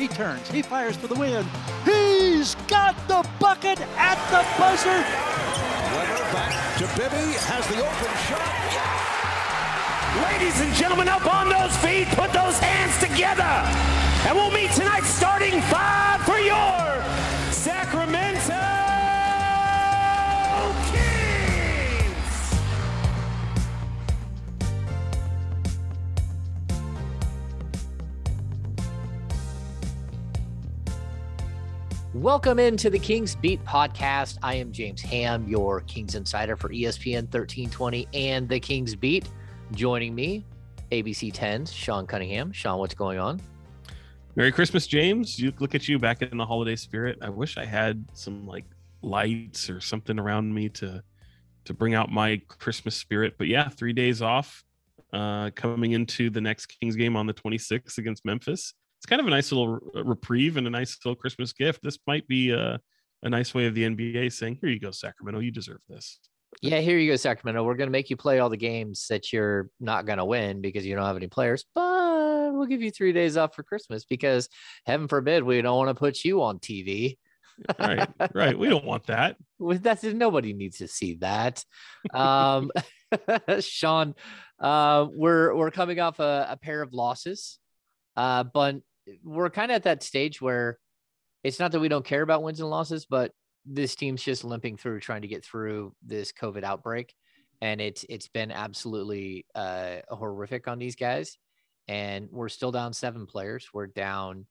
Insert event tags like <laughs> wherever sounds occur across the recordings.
He turns. He fires for the win. He's got the bucket at the buzzer. Webber back to Bibby. Has the open shot. Ladies and gentlemen, up on those feet, put those hands together. And we'll meet tonight starting five for your Welcome into the Kings Beat podcast. I am James Ham, your Kings insider for ESPN 1320 and the Kings Beat. Joining me, ABC 10's Sean Cunningham. Sean, what's going on? Merry Christmas, James. You look at you back in the holiday spirit. I wish I had some like lights or something around me to to bring out my Christmas spirit. But yeah, three days off. Uh, coming into the next Kings game on the 26th against Memphis. It's kind of a nice little reprieve and a nice little Christmas gift. This might be a, a nice way of the NBA saying, "Here you go, Sacramento. You deserve this." Yeah, here you go, Sacramento. We're going to make you play all the games that you're not going to win because you don't have any players, but we'll give you three days off for Christmas because heaven forbid we don't want to put you on TV. Right, right. We don't want that. <laughs> That's nobody needs to see that. Um, <laughs> Sean, uh, we're we're coming off a, a pair of losses, uh, but we're kind of at that stage where it's not that we don't care about wins and losses, but this team's just limping through trying to get through this COVID outbreak, and it's it's been absolutely uh, horrific on these guys. And we're still down seven players. We're down,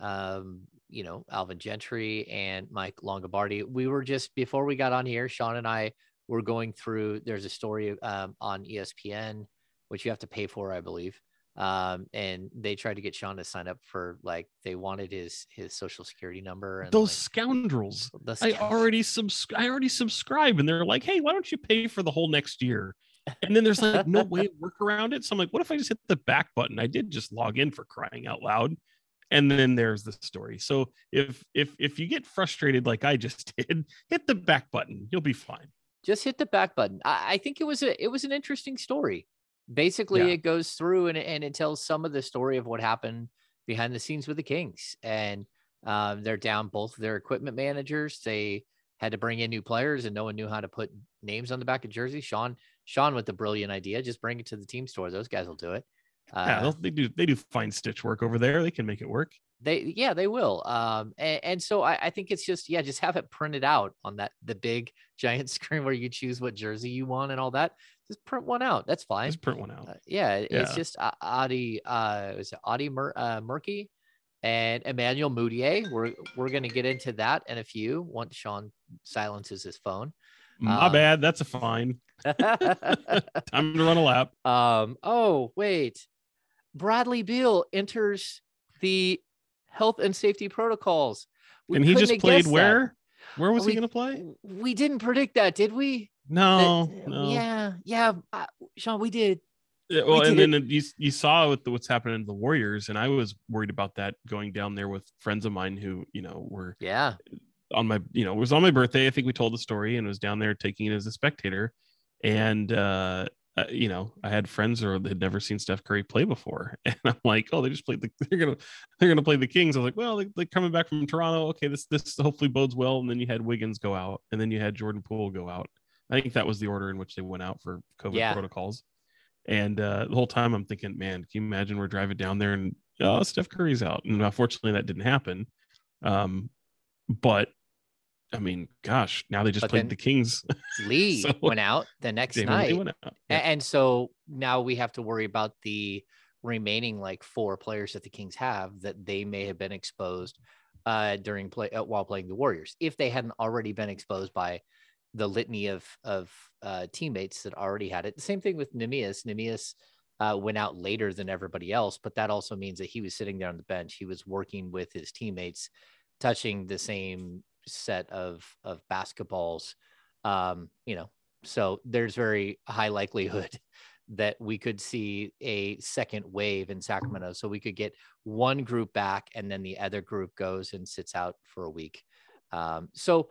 um, you know, Alvin Gentry and Mike Longabardi. We were just before we got on here, Sean and I were going through. There's a story um, on ESPN, which you have to pay for, I believe. Um, and they tried to get Sean to sign up for like they wanted his his social security number. And Those like, scoundrels. the I already subscribe. I already subscribe, and they're like, "Hey, why don't you pay for the whole next year?" And then there's like no way to work around it. So I'm like, "What if I just hit the back button?" I did just log in for crying out loud, and then there's the story. So if if if you get frustrated like I just <laughs> did, hit the back button. You'll be fine. just hit the back button. I, I think it was a it was an interesting story. Basically, Yeah. it goes through and, and it tells some of the story of what happened behind the scenes with the Kings. And um, they're down both their equipment managers. They had to bring in new players, and no one knew how to put names on the back of jersey. Sean Sean with the brilliant idea, just bring it to the team store. Those guys will do it. Yeah, Uh, they'll- they do they do fine stitch work over there. They can make it work. they yeah they will um and, and so I, I think it's just yeah just have it printed out on that the big <laughs> giant screen where you choose what jersey you want and all that just print one out that's fine Just print one out. uh, yeah, it- it's just uh, Ade uh was it Ade Mur- uh, Murkey and Emmanuel Mudiay we're we're going to get into that in a few once Sean silences his phone My um, bad. That's a fine. <laughs> <laughs> Time to run a lap. um oh wait Bradley Beal enters the health and safety protocols We and he just played guessed that. where? Where was We- he going to play? We didn't predict that, did we? No, That- no. Yeah, yeah, uh, Sean, we did. Yeah, well, and did then you you saw with the, what's happening to the Warriors, and I was worried about that going down there with friends of mine who you know were Yeah, on my you know it was on my birthday. I think we told the story and was down there taking it as a spectator, and uh, uh, you know I had friends who had never seen Steph Curry play before, <laughs> and I'm like, oh, they just played the they're gonna they're gonna play the Kings. I was like, well, they, they're coming back from Toronto. Okay, this this hopefully bodes well. And then you had Wiggins go out, and then you had Jordan Poole go out. I think that was the order in which they went out for COVID Yeah. protocols. And uh, the whole time I'm thinking, man, can you imagine we're driving down there and oh, Steph Curry's out? And unfortunately, that didn't happen. Um, but I mean, gosh, now they just But played the Kings. <laughs> Lee So- went out the next night. A- and so now we have to worry about the remaining like four players that the Kings have that they may have been exposed uh, during play uh, while playing the Warriors if they hadn't already been exposed by the litany of of uh, teammates that already had it. The same thing with Neemias. Neemias uh, went out later than everybody else, but that also means that he was sitting there on the bench. He was working with his teammates, touching the same set of of basketballs. Um, you know, so there's very high likelihood <laughs> that we could see a second wave in Sacramento. So we could get one group back and then the other group goes and sits out for a week. Um, so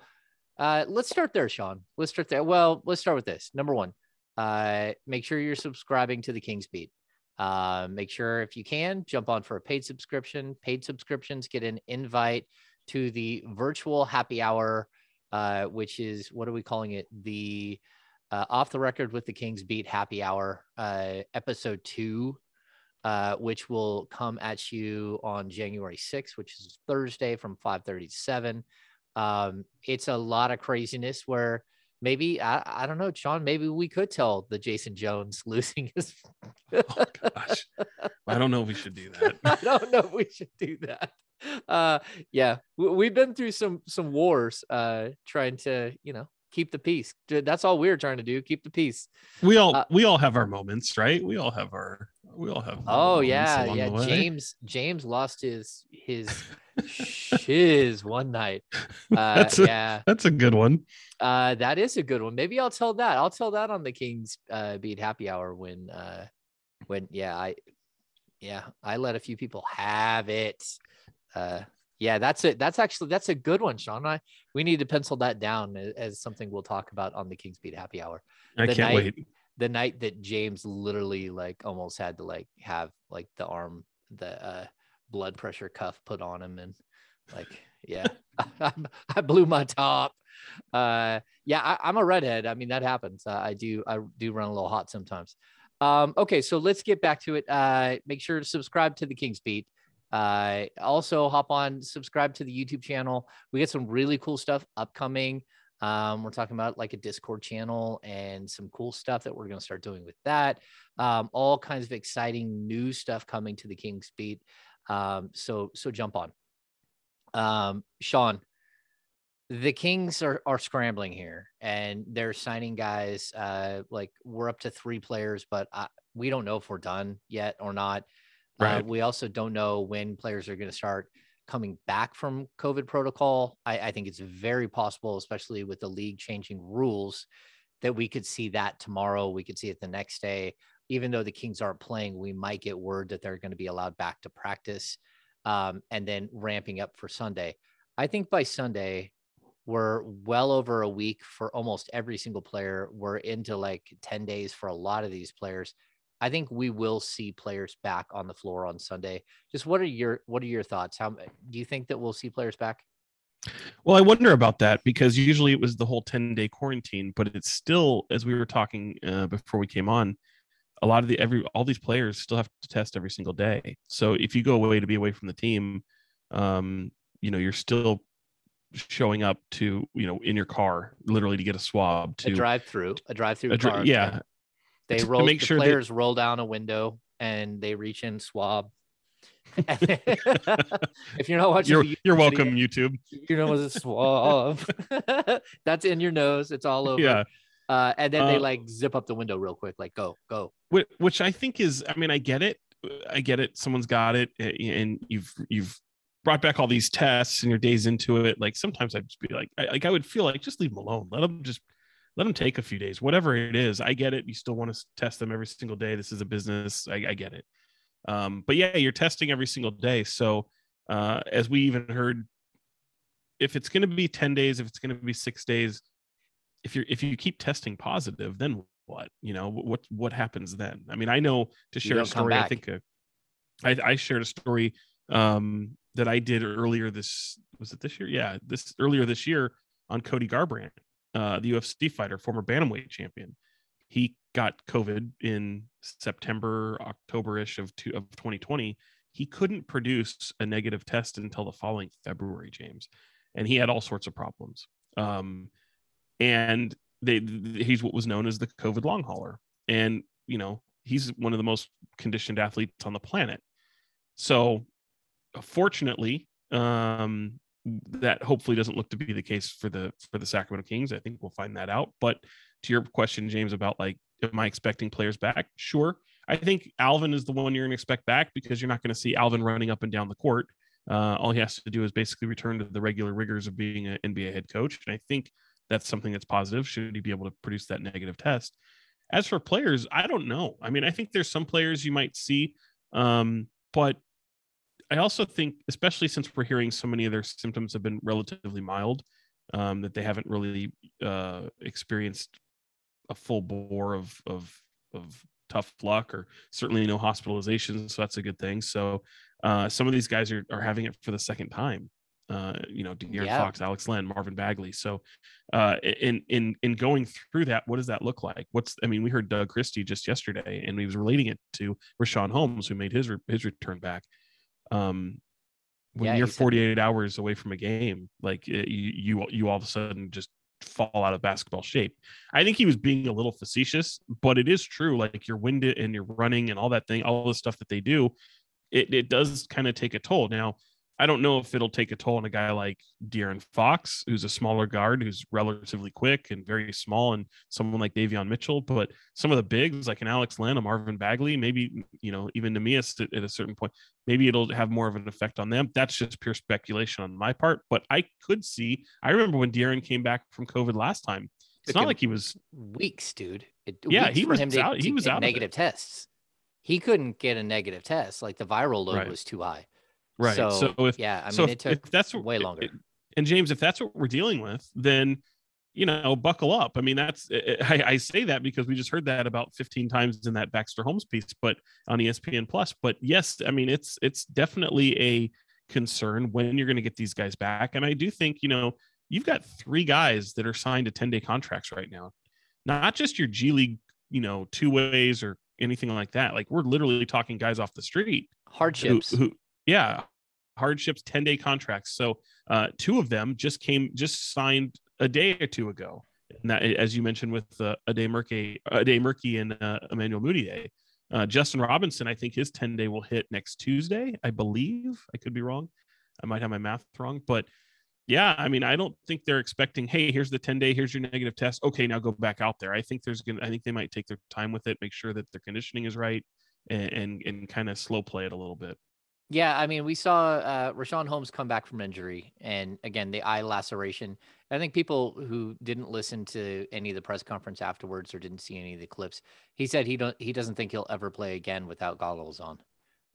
uh, let's start there, Sean. Let's start there. Well, let's start with this. Number one, uh, make sure you're subscribing to the Kings Beat. Uh, make sure if you can jump on for a paid subscription. Paid subscriptions get an invite to the virtual happy hour, uh, which is what are we calling it? The uh, off the record with the Kings beat happy hour, uh, episode two, uh, which will come at you on January 6th, which is Thursday from 5:30 to 7. Um, it's a lot of craziness where maybe I, I don't know, Sean. Maybe we could tell the Jason Jones <laughs> losing his. oh gosh, I don't know if we should do that. <laughs> I don't know if we should do that. <laughs> Uh, yeah, we, we've been through some some wars, uh, trying to you know keep the peace. That's all we're trying to do. Keep the peace. We all Uh, we all have our moments, right? We all have our we all have. Oh yeah, yeah. James James lost his his <laughs> shiz one night. <laughs> Uh, That's a- yeah, That's a good one. uh, that is a good one. Maybe I'll tell that. I'll tell that on the Kings uh, beat happy hour when uh, when yeah I yeah I let a few people have it. Uh, yeah, that's it. That's actually that's a good one, Sean. I we need to pencil that down as, as something we'll talk about on the Kings beat happy hour. I can't night- wait. the night that James literally like almost had to like have like the arm the uh blood pressure cuff put on him and like yeah I, <laughs> <laughs> I blew my top uh yeah I, i'm a redhead i mean that happens uh, i do i do run a little hot sometimes um okay so let's get back to it uh make sure to subscribe to the king's beat uh also hop on subscribe to the youtube channel we get some really cool stuff upcoming um, we're talking about like a Discord channel and some cool stuff that we're going to start doing with that. Um, all kinds of exciting new stuff coming to the King's Beat. Um, so so jump on. Um, Sean, the Kings are are scrambling here and they're signing guys. Uh, like we're up to three players, but I, we don't know if we're done yet or not. Uh, we also don't know when players are going to start coming back from COVID protocol. I, I think it's very possible, especially with the league changing rules, that we could see that tomorrow. We could see it the next day. Even though the Kings aren't playing, we might get word that they're going to be allowed back to practice um, and then ramping up for Sunday. I think by Sunday, we're well over a week for almost every single player. We're into like 10 days for a lot of these players. I think we will see players back on the floor on Sunday. Just what are your what are your thoughts? How do you think that we'll see players back? Well, I wonder about that because usually it was the whole 10 day quarantine, but it's still, as we were talking uh, before we came on, a lot of the every all these players still have to test every single day. So if you go away to be away from the team, um, you know, you're still showing up to, you know, in your car, literally to get a swab to A drive through, a drive through dri- yeah. They roll make the sure that- players roll down a window and they reach in swab. <laughs> if you're not watching, You're, you're YouTube welcome, video, YouTube. You know, it's a swab. <laughs> That's in your nose. It's all over. Yeah. Uh, and then they Uh, like zip up the window real quick, like go, go. Which I think is, I mean, I get it. I get it. Someone's got it, and you've you've brought back all these tests, and your days into it. Like sometimes I'd just be like, I, like I would feel like just leave them alone. Let them just let them take a few days, whatever it is. I get it. You still want to test them every single day. This is a business. I, I get it. Um, but yeah, you're testing every single day. So uh, as we even heard, if it's going to be ten days, if it's going to be six days, if you're if you keep testing positive, then what? You know what what happens then? I mean, I know to share a story. I think uh, I I shared a story um, that I did earlier this was it this year? Yeah, this earlier this year on Cody Garbrandt, uh, the UFC fighter, former bantamweight champion. He got COVID in September, October-ish of two, of 2020. He couldn't produce a negative test until the following February, James, and he had all sorts of problems. Um, and they he's what was known as the COVID long hauler, and you know he's one of the most conditioned athletes on the planet. So, fortunately, um, that hopefully doesn't look to be the case for the for the Sacramento Kings. I think we'll find that out. But to your question, James, about like, am I expecting players back? Sure. I think Alvin is the one you're going to expect back because you're not going to see Alvin running up and down the court. Uh, all he has to do is basically return to the regular rigors of being an NBA head coach. And I think that's something that's positive. Should he be able to produce that negative test? As for players, I don't know. I mean, I think there's some players you might see, um, but I also think, especially since we're hearing so many of their symptoms have been relatively mild, um, that they haven't really uh, experienced a full bore of of of tough luck or certainly no hospitalizations. So that's a good thing. So uh, some of these guys are, are having it for the second time. Uh, you know, De'Aaron Yeah. Fox, Alex Len, Marvin Bagley. So uh, in in in going through that, what does that look like? What's I mean, we heard Doug Christie just yesterday, and he was relating it to Richaun Holmes, who made his his return back. Um, when Yeah, you're he said- 48 hours away from a game, like it, you you you all of a sudden just fall out of basketball shape. I think he was being a little facetious, but it is true. Like you're winded and you're running and all that thing, all the stuff that they do, it, it does kind of take a toll. Now, I don't know if it'll take a toll on a guy like De'Aaron Fox, who's a smaller guard, who's relatively quick and very small, and someone like Davion Mitchell. But some of the bigs, like an Alex Len, a Marvin Bagley, maybe you know even Neemias at, at a certain point, maybe it'll have more of an effect on them. That's just pure speculation on my part. But I could see. I remember when De'Aaron came back from COVID last time. It's not like he was weeks, dude. It, Yeah, weeks he was to, out- he was out of it. negative tests. He couldn't get a negative test. Like the viral load Right. was too high. Right. So, So, if yeah, I mean, it took if that's way longer. it- and James, if that's what we're dealing with, then you know, buckle up. I mean, that's I, I say that because we just heard that about 15 times in that Baxter Holmes piece, but on ESPN Plus. But yes, I mean, it's it's definitely a concern when you're going to get these guys back. And I do think, you know, you've got three guys that are signed to 10 day contracts right now, not just your G League, you know, two ways or anything like that. Like we're literally talking guys off the street who, hardships. who yeah hardships 10 day contracts. So uh two of them just came just signed a day or two ago. And that as you mentioned with uh, ade murkey a day murky and uh, emmanuel mudiay uh, justin robinson i think his 10 day will hit next tuesday i believe. I could be wrong. I might have my math wrong but yeah i mean i don't think they're expecting hey here's the 10 day here's your negative test. Okay now go back out there. I think there's gonna i think they might take their time with it make sure that their conditioning is right and and, and kind of slow play it a little bit Yeah, I mean, we saw uh, Richaun Holmes come back from injury, and again, the eye laceration. I think people who didn't listen to any of the press conference afterwards or didn't see any of the clips, he said he don't he doesn't think he'll ever play again without goggles on,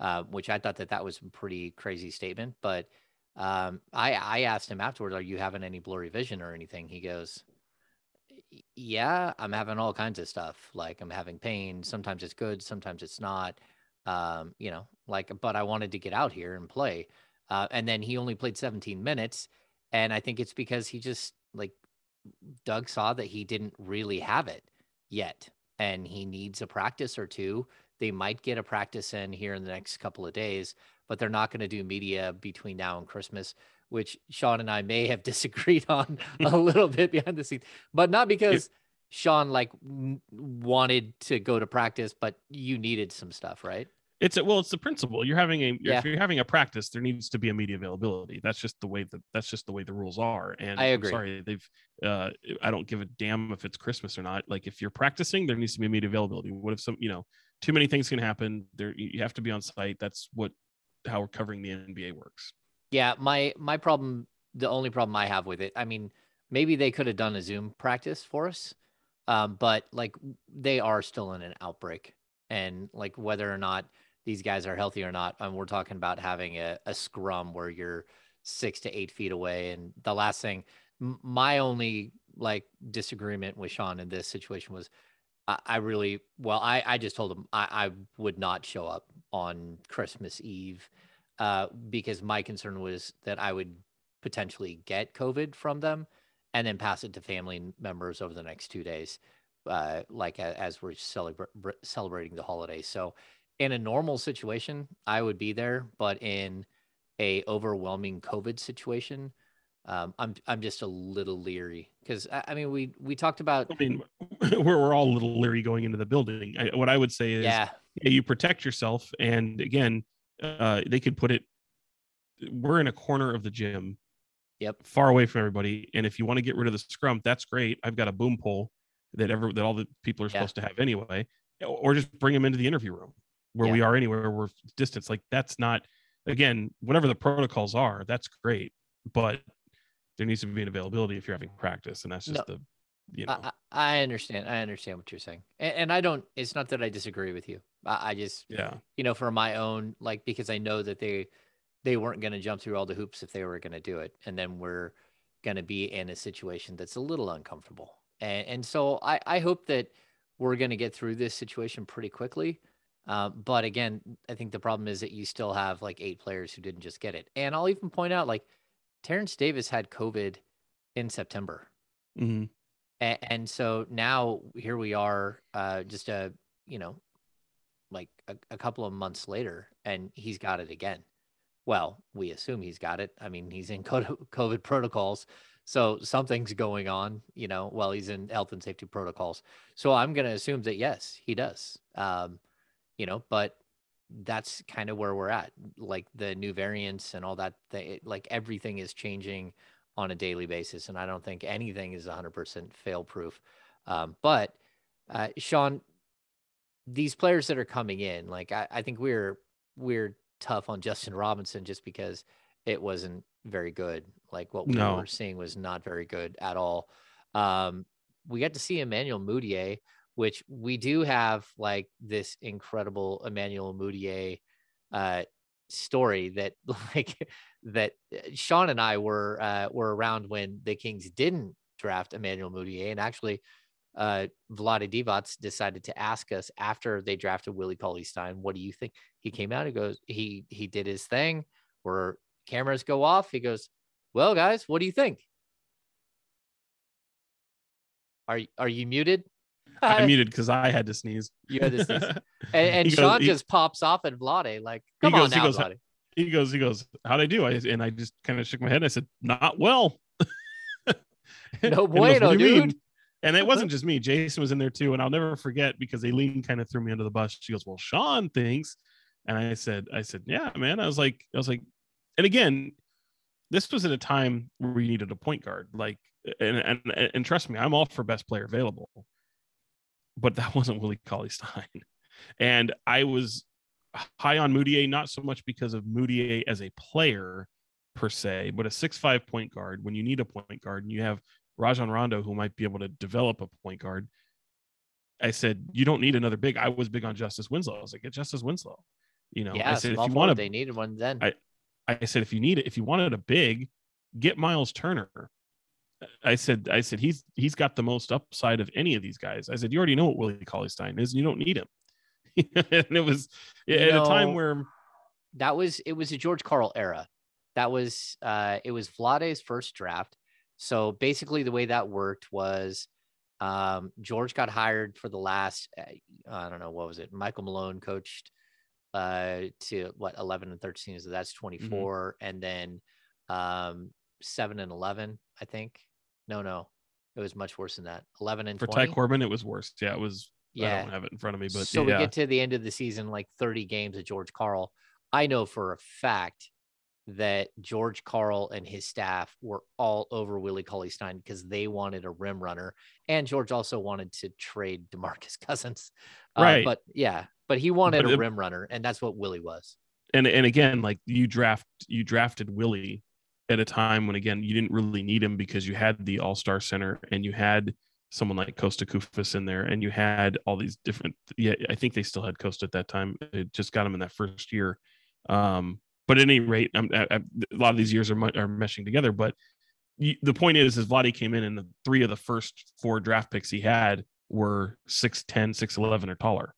uh, which I thought that that was a pretty crazy statement. But um, I I asked him afterwards, "Are you having any blurry vision or anything?" He goes, "Yeah, I'm having all kinds of stuff. Like I'm having pain. Sometimes it's good, sometimes it's not." Um, you know, like, but I wanted to get out here and play. Uh, and then he only played 17 minutes. And I think it's because he just, like, Doug saw that he didn't really have it yet. And he needs a practice or two. They might get a practice in here in the next couple of days, but they're not going to do media between now and Christmas, which Sean and I may have <laughs> disagreed on a little bit behind the scenes, but not because Sean like wanted to go to practice, but you needed some stuff, right? It's a, well, it's the principle. You're having a Yeah. if you're having a practice, there needs to be a media availability. That's just the way that that's just the way the rules are. And I I'm agree. sorry, they've. Uh, I don't give a damn if it's Christmas or not. Like if you're practicing, there needs to be a media availability. What if some, you know, too many things can happen. There, you have to be on site. That's what how we're covering the NBA works. Yeah, my my problem, the only problem I have with it, I mean, maybe they could have done a Zoom practice for us, um, but like they are still in an outbreak, and like whether or not these guys are healthy or not, and we're talking about having a, a scrum where you're six to eight feet away, and the last thing, my only like disagreement with Sean in this situation was. I I really well. I, I just told him I, I would not show up on Christmas Eve uh, because my concern was that I would potentially get COVID from them and then pass it to family members over the next two days, uh, like a, as we're celebra- celebrating the holiday. So, in a normal situation, I would be there, but in a overwhelming COVID situation, um, I'm I'm just a little leery because I, I mean we we talked about I mean, <laughs> we're, we're all a little leery going into the building. I, what I would say is, yeah yeah, you protect yourself. And again, uh, they could put it. We're in a corner of the gym. Yep. Far away from everybody. And if you want to get rid of the scrum, that's great. I've got a boom pole that ever that all the people are Yeah. supposed to have anyway. Or just bring them into the interview room where we are anywhere we're distance. Like that's not again, whatever the protocols are, that's great. But there needs to be an availability if you're having practice. And that's just No. the you know I, I I understand I understand what you're saying and, and I don't it's not that I disagree with you I, I just yeah. you know, for my own, like, because I know that they, they weren't going to jump through all the hoops if they were going to do it. And then we're going to be in a situation that's a little uncomfortable. And, and so I, I hope that we're going to get through this situation pretty quickly. Uh, but again, I think the problem is that you still have like eight players who didn't just get it. And I'll even point out like Terrence Davis had COVID in September. Mhm. And, and so now here we are, uh, just a, you know, like a, a couple of months later, and he's got it again. Well, we assume he's got it. I mean, he's in <laughs> COVID protocols. So something's going on, you know, while he's in health and safety protocols. So I'm going to assume that yes, he does. Um, you know, but that's kind of where we're at. Like the new variants and all that, th- like everything is changing on a daily basis. And I don't think anything is 100% fail proof. Um, but uh, Sean, these players that are coming in, like I, I think we're we're tough on Justin Robinson just because it wasn't very good. Like what we No. were seeing was not very good at all. Um, we got to see Emmanuel Mudiay, which we do have like this incredible Emmanuel Mudiay uh, story that <laughs> like that uh, Sean and I were uh, were around when the Kings didn't draft Emmanuel Mudiay, and actually uh, Vlade Divac decided to ask us after they drafted Willie Cauley Stein, what do you think? He came out, he goes, he he did his thing where cameras go off. He goes, Well, guys, what do you think? Are are you muted? I muted because I had to sneeze. You had to <laughs> sneeze. And, and goes- Sean he- just pops off at Vlade, like, He come on goes- he now, goes, Vlade. He goes, he goes, how'd I do? I and I just kind of shook my head. and I said, not well. <laughs> No And he goes, bueno, "What mean?" And it wasn't just me. Jason was in there too. And I'll never forget because Ailene kind of threw me under the bus. She goes, Well, Sean thinks. And I said, I said, Yeah, man. I was like, I was like, and again, this was at a time where we needed a point guard. Like, and and and trust me, I'm all for best player available. But that <laughs> wasn't Willie Cauley Stein. And I was high on Mudiay, not so much because of Mudiay as a player per se, but a six-five point guard. When you need a point guard and you have Rajon Rondo, who might be able to develop a point guard. I said, you don't need another big. I was big on Justice Winslow. I was like, get Justice Winslow. You know, I said, if you want to, they needed one then. I- I said, if you need it, if you wanted a big, get Miles Turner. I said, I said, he's he's got the most upside of any of these guys. I said, you already know what Willie Cauley Stein is, and you don't need him. <laughs> and it was You at a time where that was it was a George Karl era. That was uh it was Vlade's first draft. So basically the way that worked was um George got hired for the last uh, I don't know what was it. Michael Malone coached uh to what 11 and 13 so that's 24 and then um 7 and 11 I think. No, no. It was much worse than that. 11 and for 20. Ty Corbin, it was worse. Yeah, it was. Yeah. I don't have it in front of me, but so yeah. we get to the end of the season, like 30 games of George Karl. I know for a fact that George Karl and his staff were all over Willie Cauley Stein because they wanted a rim runner, and George also wanted to trade Demarcus <laughs> Cousins. Uh, Right. but yeah, but he wanted But a it- rim runner, and that's what Willie was. and and again, like you draft you drafted Willie at a time when again you didn't really need him because you had the All Star Center and you had someone like Kosta Koufos in there and you had all these different. Yeah, I think they still had Costa at that time. It just got him in that first year. Um, but at any rate, I'm, I, I, a lot of these years are are meshing together. But you, the point is, is Vlade came in and the three of the first four draft picks he had were 6'10, 6'11 or taller.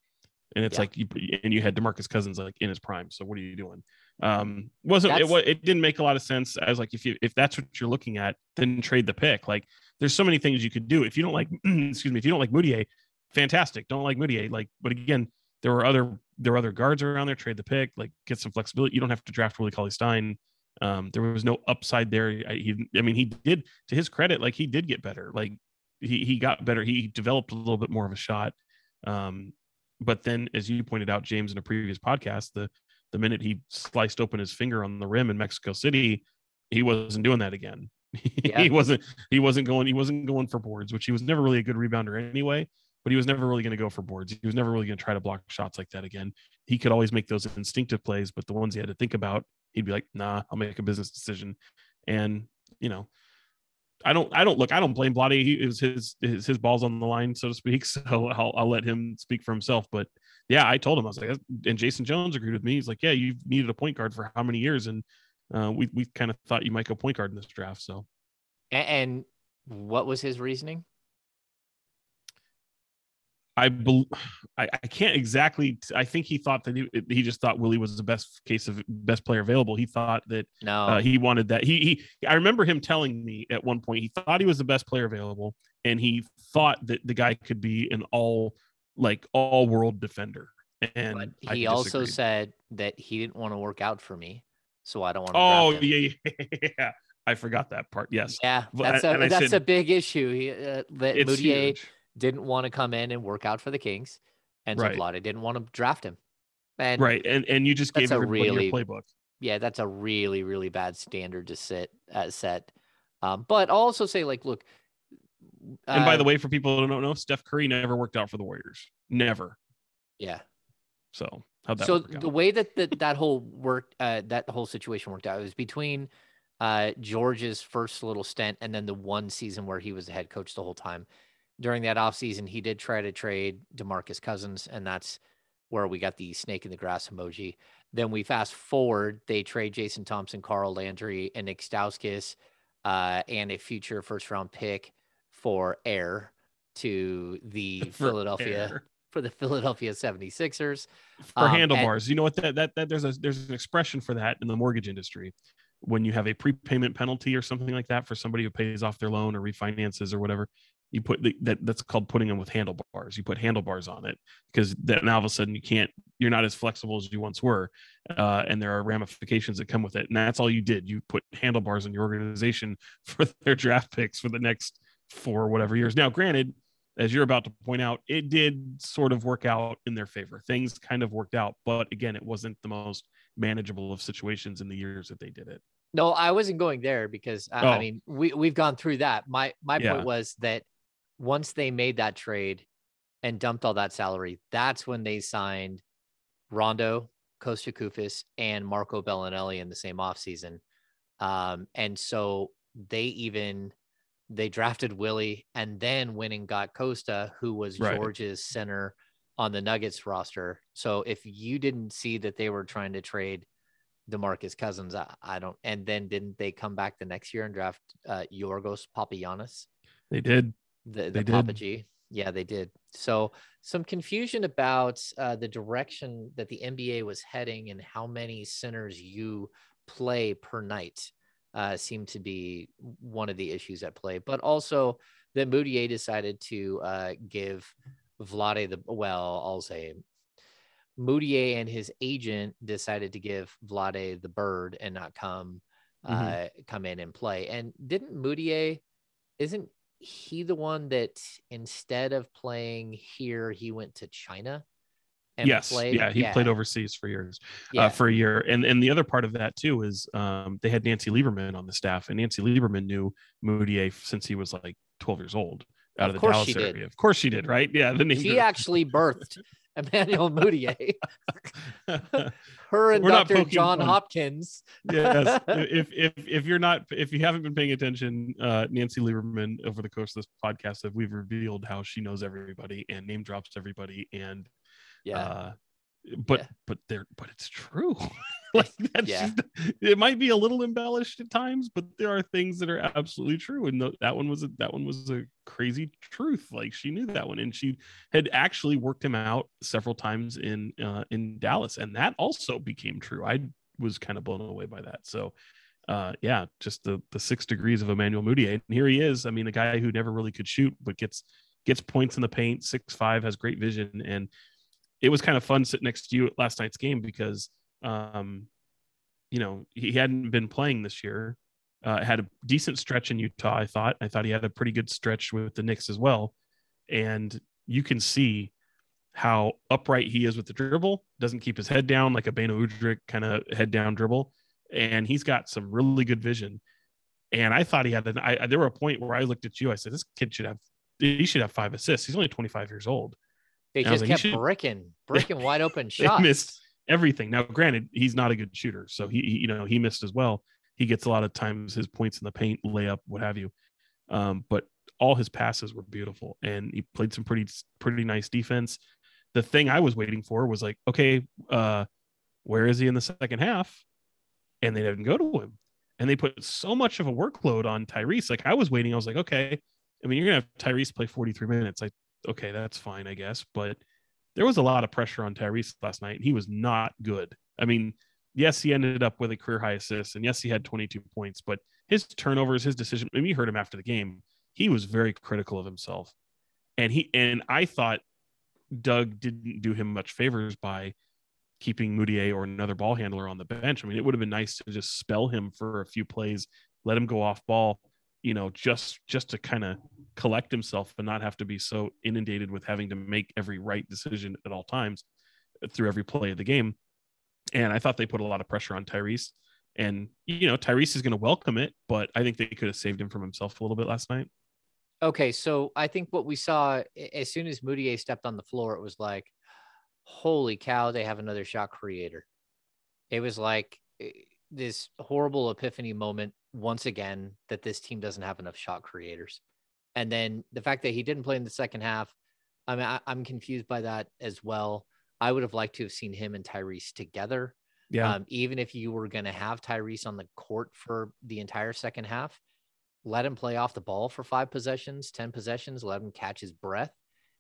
And it's Yeah. like you and you had Demarcus Cousins like in his prime. So what are you doing? Um, wasn't it? It didn't make a lot of sense. I was like, if you if that's what you're looking at, then trade the pick. Like, there's so many things you could do. If you don't like, <clears throat> excuse me, if you don't like Mudiay, fantastic. Don't like Mudiay. Like, but again, there were other there were other guards around there. Trade the pick. Like, get some flexibility. You don't have to draft Willie Cauley Stein. Um, there was no upside there. I, he, I mean, he did to his credit, like he did get better. Like he he got better. He developed a little bit more of a shot. Um, but then, as you pointed out, James, in a previous podcast, the the minute he sliced open his finger on the rim in Mexico City, he wasn't doing that again. <laughs> Yeah. he wasn't he wasn't going he wasn't going for boards, which he was never really a good rebounder anyway. But he was never really going to go for boards. He was never really going to try to block shots like that again. He could always make those instinctive plays, but the ones he had to think about, he'd be like, "Nah, I'll make a business decision." And you know, I don't, I don't look, I don't blame Vlade. He was his, his, his balls on the line, so to speak. <laughs> So I'll, I'll let him speak for himself. But yeah, I told him, I was like, and Jason Jones agreed with me. He's like, yeah, you've needed a point guard for how many years? And uh, we, we kind of thought you might go point guard in this draft. So and what was his reasoning? I, bel I I can't exactly. I think he thought that he, he just thought Willie was the best case of best player available. He thought that No, uh, he wanted that. He he. I remember him telling me at one point he thought he was the best player available, and he thought that the guy could be an all like all world defender. And but he also said that he didn't want to work out for me, so I don't want to. "Oh yeah, yeah, <laughs> yeah." I forgot that part. Yes, Yeah, that's and a I that's said- a big issue. He, uh, that it's Mudiay huge. Didn't want to come in and work out for the Kings, and so Right. Vlade didn't want to draft him. And right, and and you just gave a really- your playbook. yeah, that's a really really bad standard to sit uh, set. Um, but I'll also say like, look. And by uh, the way, for people who don't know, Steph Curry never worked out for the Warriors. Never. yeah. So so the way that that, that whole worked uh, that whole situation worked out was between uh, George's first little stint and then the one season where he was the head coach the whole time. During that offseason, he did try to trade DeMarcus Cousins, and that's where we got the snake in the grass emoji. Then we fast forward, they trade Jason Thompson, Carl Landry, and Nick Stauskas, uh, and a future first round pick for air to <laughs> the For Philadelphia air. <laughs> for the Philadelphia 76ers. for Um, and- handlebars. you know what that, that that there's a there's an expression for that in the mortgage industry. When you have a prepayment penalty or something like that for somebody who pays off their loan or refinances or whatever, you put the, that that's called putting them with handlebars. You put handlebars on it because that now all of a sudden you can't you're not as flexible as you once were, uh, and there are ramifications that come with it. And that's all you did. You put handlebars in your organization <laughs> for their draft picks for the next four whatever years. Now, granted, as you're about to point out, it did sort of work out in their favor. Things kind of worked out, but again, it wasn't the most manageable of situations in the years that they did it. No, I wasn't going there because I, I Oh. mean we we've gone through that. My my Yeah. point was that once they made that trade and dumped all that salary, that's when they signed Rondo, Kosta Koufos, and Marco Belinelli in the same offseason. Um, and so they even they drafted Willie and then went and got Kosta, who was Right. George's center on the Nuggets roster. So if you didn't see that they were trying to trade DeMarcus Cousins, I, I don't. And then didn't they come back the next year and draft uh, Yorgos Papagiannis, They did. The, the Papa. G? Yeah, they did. So some confusion about uh, the direction that the NBA was heading and how many centers you play per night uh, seemed to be one of the issues at play. But also that Mudiay decided to uh, give Vlade the well, I'll say Mudiay and his agent decided to give Vlade the bird and not come uh, Mhm. come in and play. And didn't Mudiay isn't he the one that instead of playing here, he went to China and yes. played? Yeah, he played overseas for years. Yeah. uh, for a year. And and the other part of that too is um, they had Nancy Lieberman on the staff, and Nancy Lieberman knew Mudiay since he was like 12 years old out Of of, the course Dallas she did. Of course she did, right? Yeah, the she actually birthed Emmanuel Mudiay. Her and We're Dr. John fun. Hopkins. yes. <laughs> If if if you're not if you haven't been paying attention, uh, Nancy Lieberman over the course of this podcast, that we've revealed how she knows everybody and name drops everybody and Yeah. uh but Yeah. but there but it's true <laughs> <laughs> like <laughs> that's Yeah. it might be a little embellished at times but there are things that are absolutely true and th- that one was a, that one was a crazy truth like she knew that one and she had actually worked him out several times in uh in Dallas and that also became true i was kind of blown away by that so uh yeah just the the six degrees of Emmanuel Mudiay and here he is i mean a guy who never really could shoot but gets gets points in the paint six five has great vision and it was kind of fun sitting next to you at last night's game because um you know he hadn't been playing this year. Uh had a decent stretch in utah i thought. I thought he had a pretty good stretch with the knicks as well. And you can see how upright he is with the dribble. Doesn't keep his head down like a Beno Udrih kind of head down dribble. And he's got some really good vision. And i thought he had an I, there were a point where i looked at you. I said this kid should have he should have five assists. He's only 25 years old. They was just like, kept should- bricking, <laughs> bricking wide open they shots. missed everything. Now, granted, he's not a good shooter, so he, he- you know he missed as well. He gets a lot of times his points in the paint, layup, what have you. Um, but all his passes were beautiful, and he played some pretty pretty nice defense. The thing I was waiting for was like, okay, uh, where is he in the second half? And they didn't go to him, and they put so much of a workload on Tyrese. Like I was waiting, I was like, okay. I mean, you're gonna have Tyrese play 43 minutes. I okay, that's fine, I guess. But there was a lot of pressure on Tyrese last night. And he was not good. I mean, yes, he ended up with a career high assist, and yes, he had 22 points, but his turnovers, his decision. Mean, you heard him after the game. He was very critical of himself, and he and I thought Doug didn't do him much favors by keeping Mudiay or another ball handler on the bench. I mean, it would have been nice to just spell him for a few plays, let him go off ball, you know, just just to kind of collect himself and not have to be so inundated with having to make every right decision at all times through every play of the game. And I thought they put a lot of pressure on Tyrese. And you know, Tyrese is going to welcome it, but I think they could have saved him from himself a little bit last night. Okay, so I think what we saw as soon as Mudiay stepped on the floor, it was like, holy cow, they have another shot creator. It was like this horrible epiphany moment once again that this team doesn't have enough shot creators. And then the fact that he didn't play in the second half, I mean, I, am confused by that as well. I would have liked to have seen him and Tyrese together. Yeah. Um, even if you were going to have Tyrese on the court for the entire second half, let him play off the ball for five possessions, 10 possessions, let him catch his breath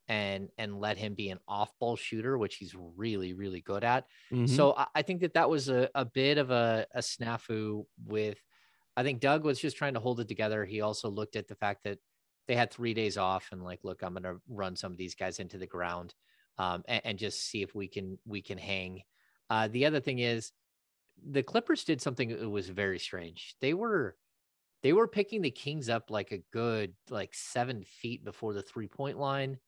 and and let him be an off-ball shooter, which he's really really good at. Mm-hmm. So I, I, think that that was a, a bit of a, a snafu with. I think Doug was just trying to hold it together. He also looked at the fact that they had three days off and like, look, I'm going to run some of these guys into the ground um, and, and, just see if we can we can hang. Uh, the other thing is, the Clippers did something that was very strange. They were they were picking the Kings up like a good like seven feet before the three point line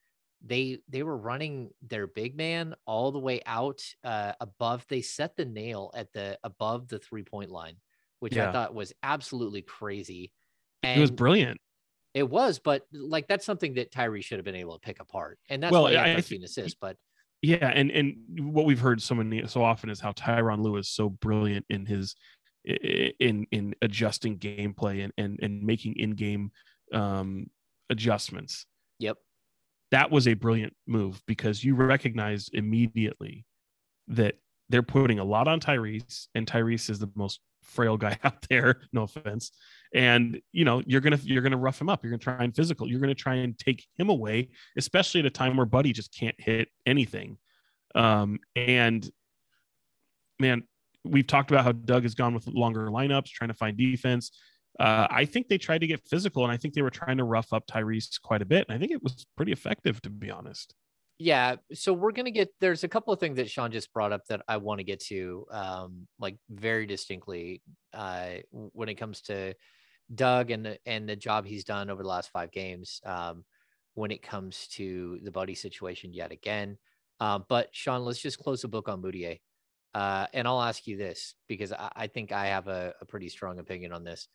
they they were running their big man all the way out uh, above. They set the nail at the above the three point line, which yeah. I thought was absolutely crazy. And it was brilliant. It was, but like that's something that Tyree should have been able to pick apart, and that's well, why he had 13 assists. But yeah, and and what we've heard so many so often is how Tyronn Lue is so brilliant in his in in adjusting gameplay and and and making in game um adjustments. Yep that was a brilliant move because you recognize immediately that they're putting a lot on Tyrese, and Tyrese is the most frail guy <laughs> out there. No offense. And you know, you're gonna you're gonna rough him up. You're gonna try and physical. You're gonna try and take him away, especially at a time where Buddy just can't hit anything. Um, and man, we've talked about how Doug has gone with longer lineups, trying to find defense uh, I think they tried to get physical, and I think they were trying to rough up Tyrese quite a bit. And I think it was pretty effective, to be honest. Yeah. So we're gonna get. There's a couple of things that Sean just brought up that I want to get to, um, like very distinctly, uh, when it comes to Doug and the, and the job he's done over the last five games. Um, when it comes to the buddy situation yet again. Um, but Sean, let's just close the book on Mudiay. Uh, and I'll ask you this because I, I think I have a, a, pretty strong opinion on this.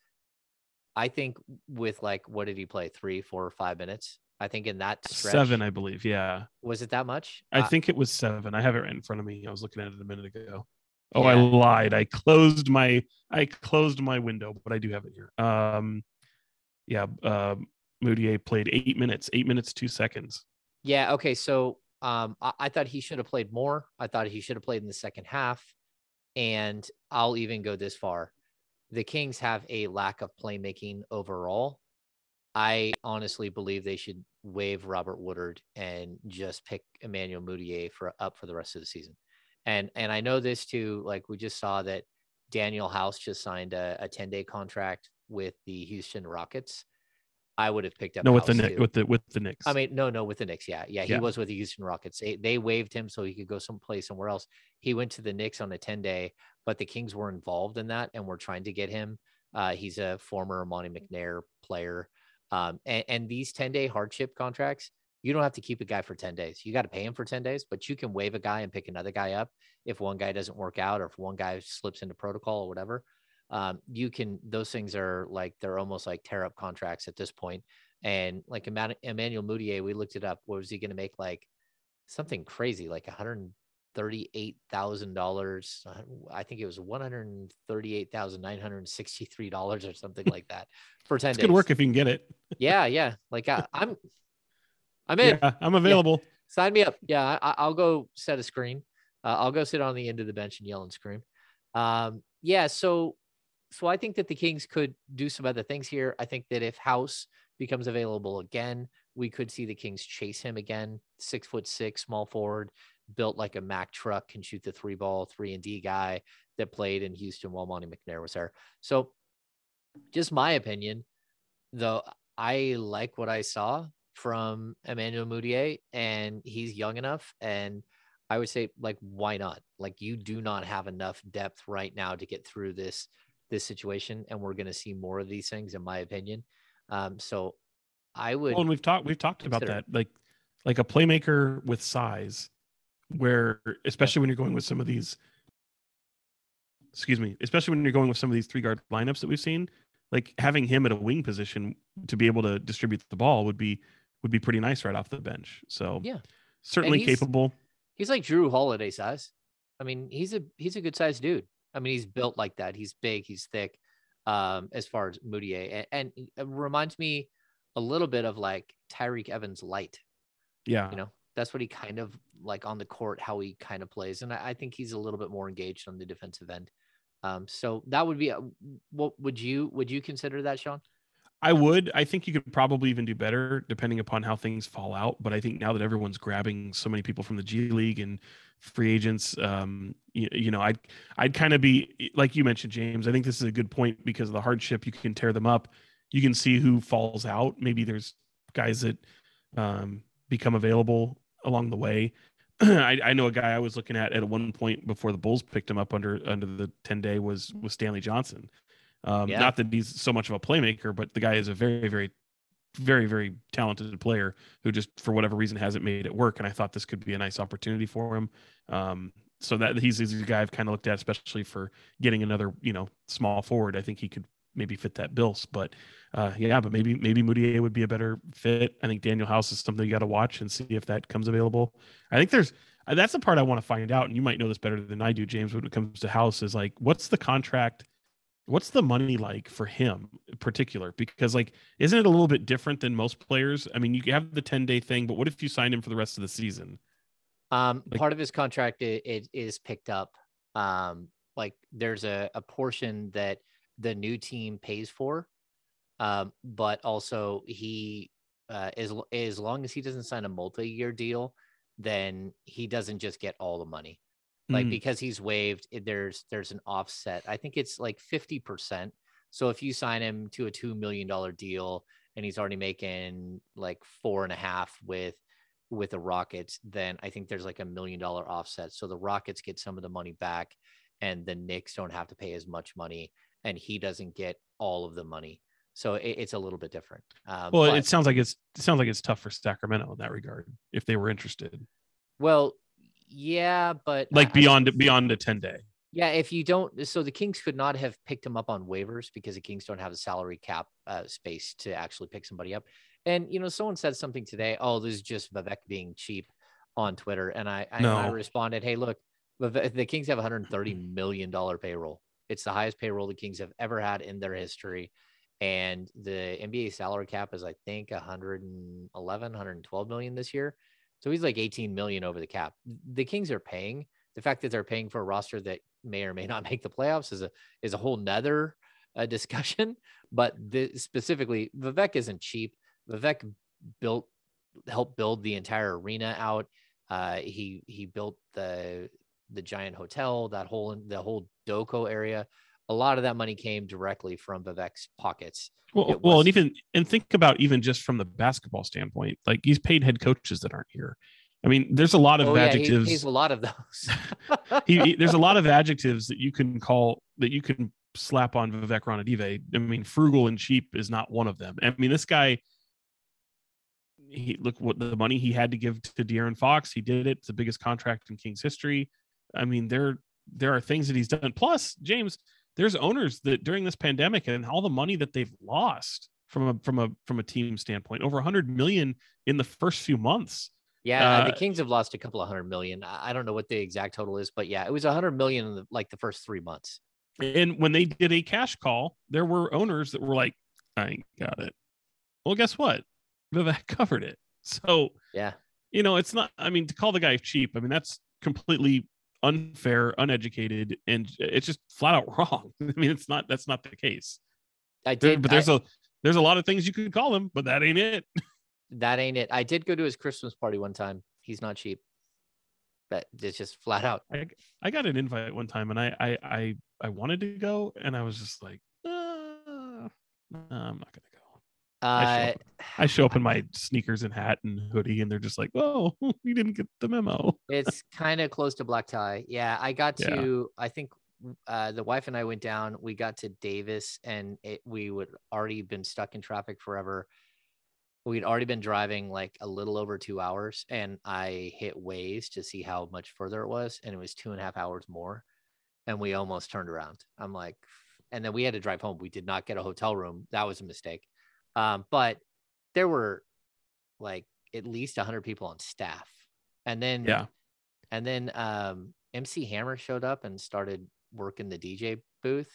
I think with like what did he play three, four, or five minutes? I think in that stretch, seven, I believe. Yeah. Was it that much? I uh, think it was seven. I have it right in front of me. I was looking at it a minute ago. Oh, yeah. I lied. I closed my I closed my window, but I do have it here. Um, yeah. Um, Mudiay played eight minutes, eight minutes, two seconds. Yeah. Okay. So um, I, I thought he should have played more. I thought he should have played in the second half. And I'll even go this far the Kings have a lack of playmaking overall. I honestly believe they should waive Robert Woodard and just pick Emmanuel Mudiay for up for the rest of the season. And and I know this too. Like we just saw that Danuel House just signed a, a 10 day contract with the Houston Rockets. I would have picked up. No, with the Knicks. With the with the Knicks. I mean, no, no, with the Knicks. Yeah, yeah, he yeah. was with the Houston Rockets. They, they waived him so he could go someplace somewhere else. He went to the Knicks on a ten day, but the Kings were involved in that and were trying to get him. Uh, he's a former Monte McNair player, um, and, and these ten day hardship contracts. You don't have to keep a guy for 10 days. You got to pay him for 10 days, but you can waive a guy and pick another guy up if one guy doesn't work out or if one guy slips into protocol or whatever. Um, you can, those things are like, they're almost like tear up contracts at this point. And like Emmanuel Mudiay, we looked it up. What was he going to make? Like something crazy, like $138,000. Uh, I think it was $138,963 or something like that <laughs> for 10 it's days. Good work if you can get it. <laughs> yeah. Yeah. Like I, am I'm in. Yeah, I'm available. Yeah. Sign me up. Yeah. I, will go set a screen. Uh, I'll go sit on the end of the bench and yell and scream. Um, yeah. So, so I think that the Kings could do some other things here. I think that if House becomes available again, we could see the Kings chase him again. Six foot six, small forward, built like a Mack truck, can shoot the three ball, three and D guy that played in Houston while Monte McNair was there. So, just my opinion, though, I like what I saw from Emmanuel Mudiay, and he's young enough. And I would say, like, why not? Like, you do not have enough depth right now to get through this this situation, and we're going to see more of these things, in my opinion. Um, so, I would. Well, and we've talked we've talked about that, like like a playmaker with size, where especially when you're going with some of these. Excuse me, especially when you're going with some of these three guard lineups that we've seen, like having him at a wing position to be able to distribute the ball would be would be pretty nice right off the bench. So Yeah. certainly he's- capable. He's like Jrue Holiday size. I mean, he's a he's a good sized dude. I mean, he's built like that. He's big. He's thick. Um, as far as Mudiay, and, and it reminds me a little bit of like Tyreke Evans light. Yeah, You know, that's what he kind of like on the court, how he kind of plays, and I, I think he's a little bit more engaged on the defensive end. Um, so that would be a, what would you would you consider that, Sean? I would. I think you could probably even do better depending upon how things fall out. But I think now that everyone's grabbing so many people from the G League and free agents, um, you, you know, I'd I'd kind of be like you mentioned, James. I think this is a good point because of the hardship. You can tear them up. You can see who falls out. Maybe there's guys that um, become available along the way. <clears throat> I, I know a guy I was looking at at one point before the Bulls picked him up under under the ten day was was Stanley Johnson. Um, Yeah. Not that he's so much of a playmaker, but the guy is a very, very, very, very talented player who just for whatever reason hasn't made it work. And I thought this could be a nice opportunity for him. Um, so that he's, he's a guy I've kind of looked at, especially for getting another, you know, small forward. I think he could maybe fit that bills. But uh, yeah, but maybe maybe Mudiay would be a better fit. I think Danuel House is something you got to watch and see if that comes available. I think there's that's the part I want to find out, and you might know this better than I do, James. When it comes to House, is like, what's the contract? What's the money like for him in particular? Because like, isn't it a little bit different than most players? I mean, you have the ten day thing, but what if you sign him for the rest of the season? Um, Like- part of his contract i- it is picked up. Um, like there's a, a portion that the new team pays for, um, but also he uh, as as long as he doesn't sign a multi-year deal, then he doesn't just get all the money. Like Mm. because he's waived, there's there's an offset. I think it's like fifty percent. So if you sign him to a two million dollar deal and he's already making like four and a half with with the Rockets, then I think there's like a million dollar offset. So the Rockets get some of the money back, and the Knicks don't have to pay as much money, and he doesn't get all of the money. So it, it's a little bit different. Um, Well, but- it sounds like it's it sounds like it's tough for Sacramento in that regard if they were interested, well, yeah, but like I beyond think- beyond a ten day. Yeah, if you don't, so the Kings could not have picked him up on waivers because the Kings don't have the salary cap uh, space to actually pick somebody up. And you know, someone said something today. Oh, this is just Vivek being cheap on Twitter, and I I, and I responded, Hey, look, Vivek, the Kings have hundred thirty million dollar payroll. It's the highest payroll the Kings have ever had in their history. And the NBA salary cap is, I think, 111, 112 million this year. So he's like 18 million over the cap. The Kings are paying. The fact that they're paying for a roster that may or may not <laughs> make the playoffs is a is a whole nother uh, discussion. <laughs> But specifically, Vivek isn't cheap. Vivek built helped build the entire arena out. Uh, he he built the the giant hotel, that whole the whole DOCO area. A lot of that money came directly from Vivek's pockets. Well, It well, and even and think about even just from the basketball standpoint, like he's paid head coaches that aren't here. I mean, there's a lot of Oh yeah, he adjectives. a lot of those. <laughs> he, he- there's a lot of <laughs> adjectives that you can call that you can slap on Vivek Ranadive. I mean, frugal and cheap is not one of them. I mean, this guy. He look what the money he had to give to De'Aaron Fox. He did it. It's the biggest contract in Kings history. I mean, there there are things that he's done. Plus, James, there's owners that during this pandemic and all the money that they've lost from a from a from a team standpoint, over 100 million in the first few months. Yeah, the Uh, Kings have lost a couple of hundred million. I don't know what the exact total is, but yeah, it was hundred million in the, like the first three months. And when they did a cash call, there were owners that were like, I ain't got it. Well, guess what? Vivek <laughs> covered it. So, Yeah, you know, it's not, I mean, to call the guy cheap, I mean, that's completely unfair, uneducated, and it's just flat out <laughs> wrong. I mean, it's not, that's not the case. I There- did. but there's a, there's a lot of things you could call him, but that ain't it. <laughs> that ain't it. I did go to his Christmas party one time. He's not cheap. But it's just flat out. I, I got an invite one time and I, I, I, I wanted to go and I was just like, uh, no, I'm not going I show, Uh, up, I show up in my sneakers and hat and hoodie and they're just like, oh, <laughs> you didn't get the memo. it's kind of close to black tie. Yeah, I got Yeah. to. I think uh, the wife and I went down. We got to Davis, and it, we would already been stuck in traffic forever. We'd already been driving like a little over two hours, and I hit Waze to see how much further it was, and it was two and a half hours more, and we almost turned around. I'm like, and then we had to drive home. We did not get a hotel room. That was a mistake. Um, but there were like at least 100 people on staff, and then Yeah. and then um, MC Hammer showed up and started working the DJ booth.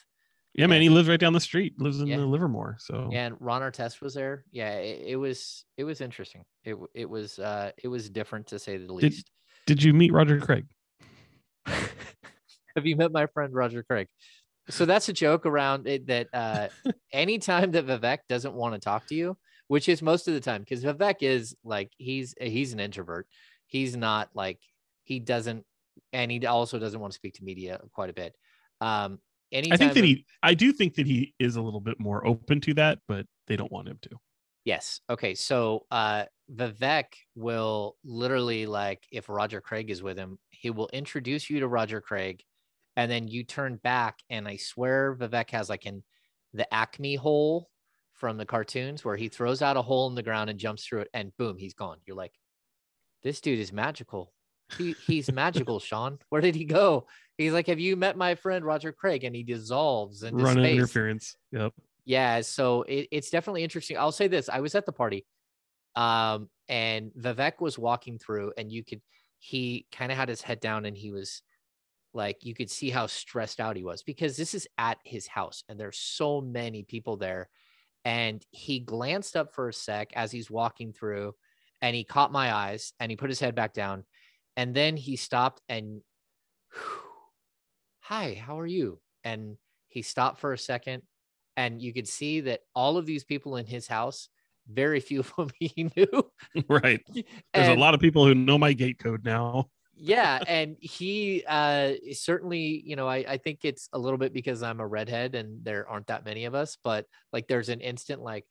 Yeah, man, he lives right down the street, lives in Yeah. the Livermore. So And Ron Artest was there. Yeah, it, it was it was interesting. It it was uh it was different to say the Did- least. did you meet Roger Craig? <laughs> Have you met my friend Roger Craig? So that's a joke around it that uh <laughs> anytime that Vivek doesn't want to talk to you, which is most of the time, because Vivek is like he's he's an introvert. He's not like he doesn't and he also doesn't want to speak to media quite a bit. Um anytime I think that he, I do think that he is a little bit more open to that, but they don't want him to. Yes. Okay. So uh Vivek will literally like if Roger Craig is with him, he will introduce you to Roger Craig and then you turn back and I swear Vivek has like in the Acme hole from the cartoons where he throws out a hole in the ground and jumps through it and boom, he's gone. You're like, this dude is magical. He he's magical, <laughs> Sean. Where did he go? He's like, Have you met my friend Roger Craig? And he dissolves into Run space interference. Yep. yeah so it, it's definitely interesting i'll say this i was at the party um and vivek was walking through and you could he kind of had his head down and he was like you could see how stressed out he was because this is at his house and there's so many people there and he glanced up for a sec as he's walking through and he caught my eyes and he put his head back down and then he stopped and hi how are you and he stopped for a second and you could see that all of these people in his house very few of them <laughs> he knew right. There's And- a lot of people who know my gate code now. Yeah and he uh certainly you know I, I think it's a little bit because i'm a redhead and there aren't that many of us but like there's an instant like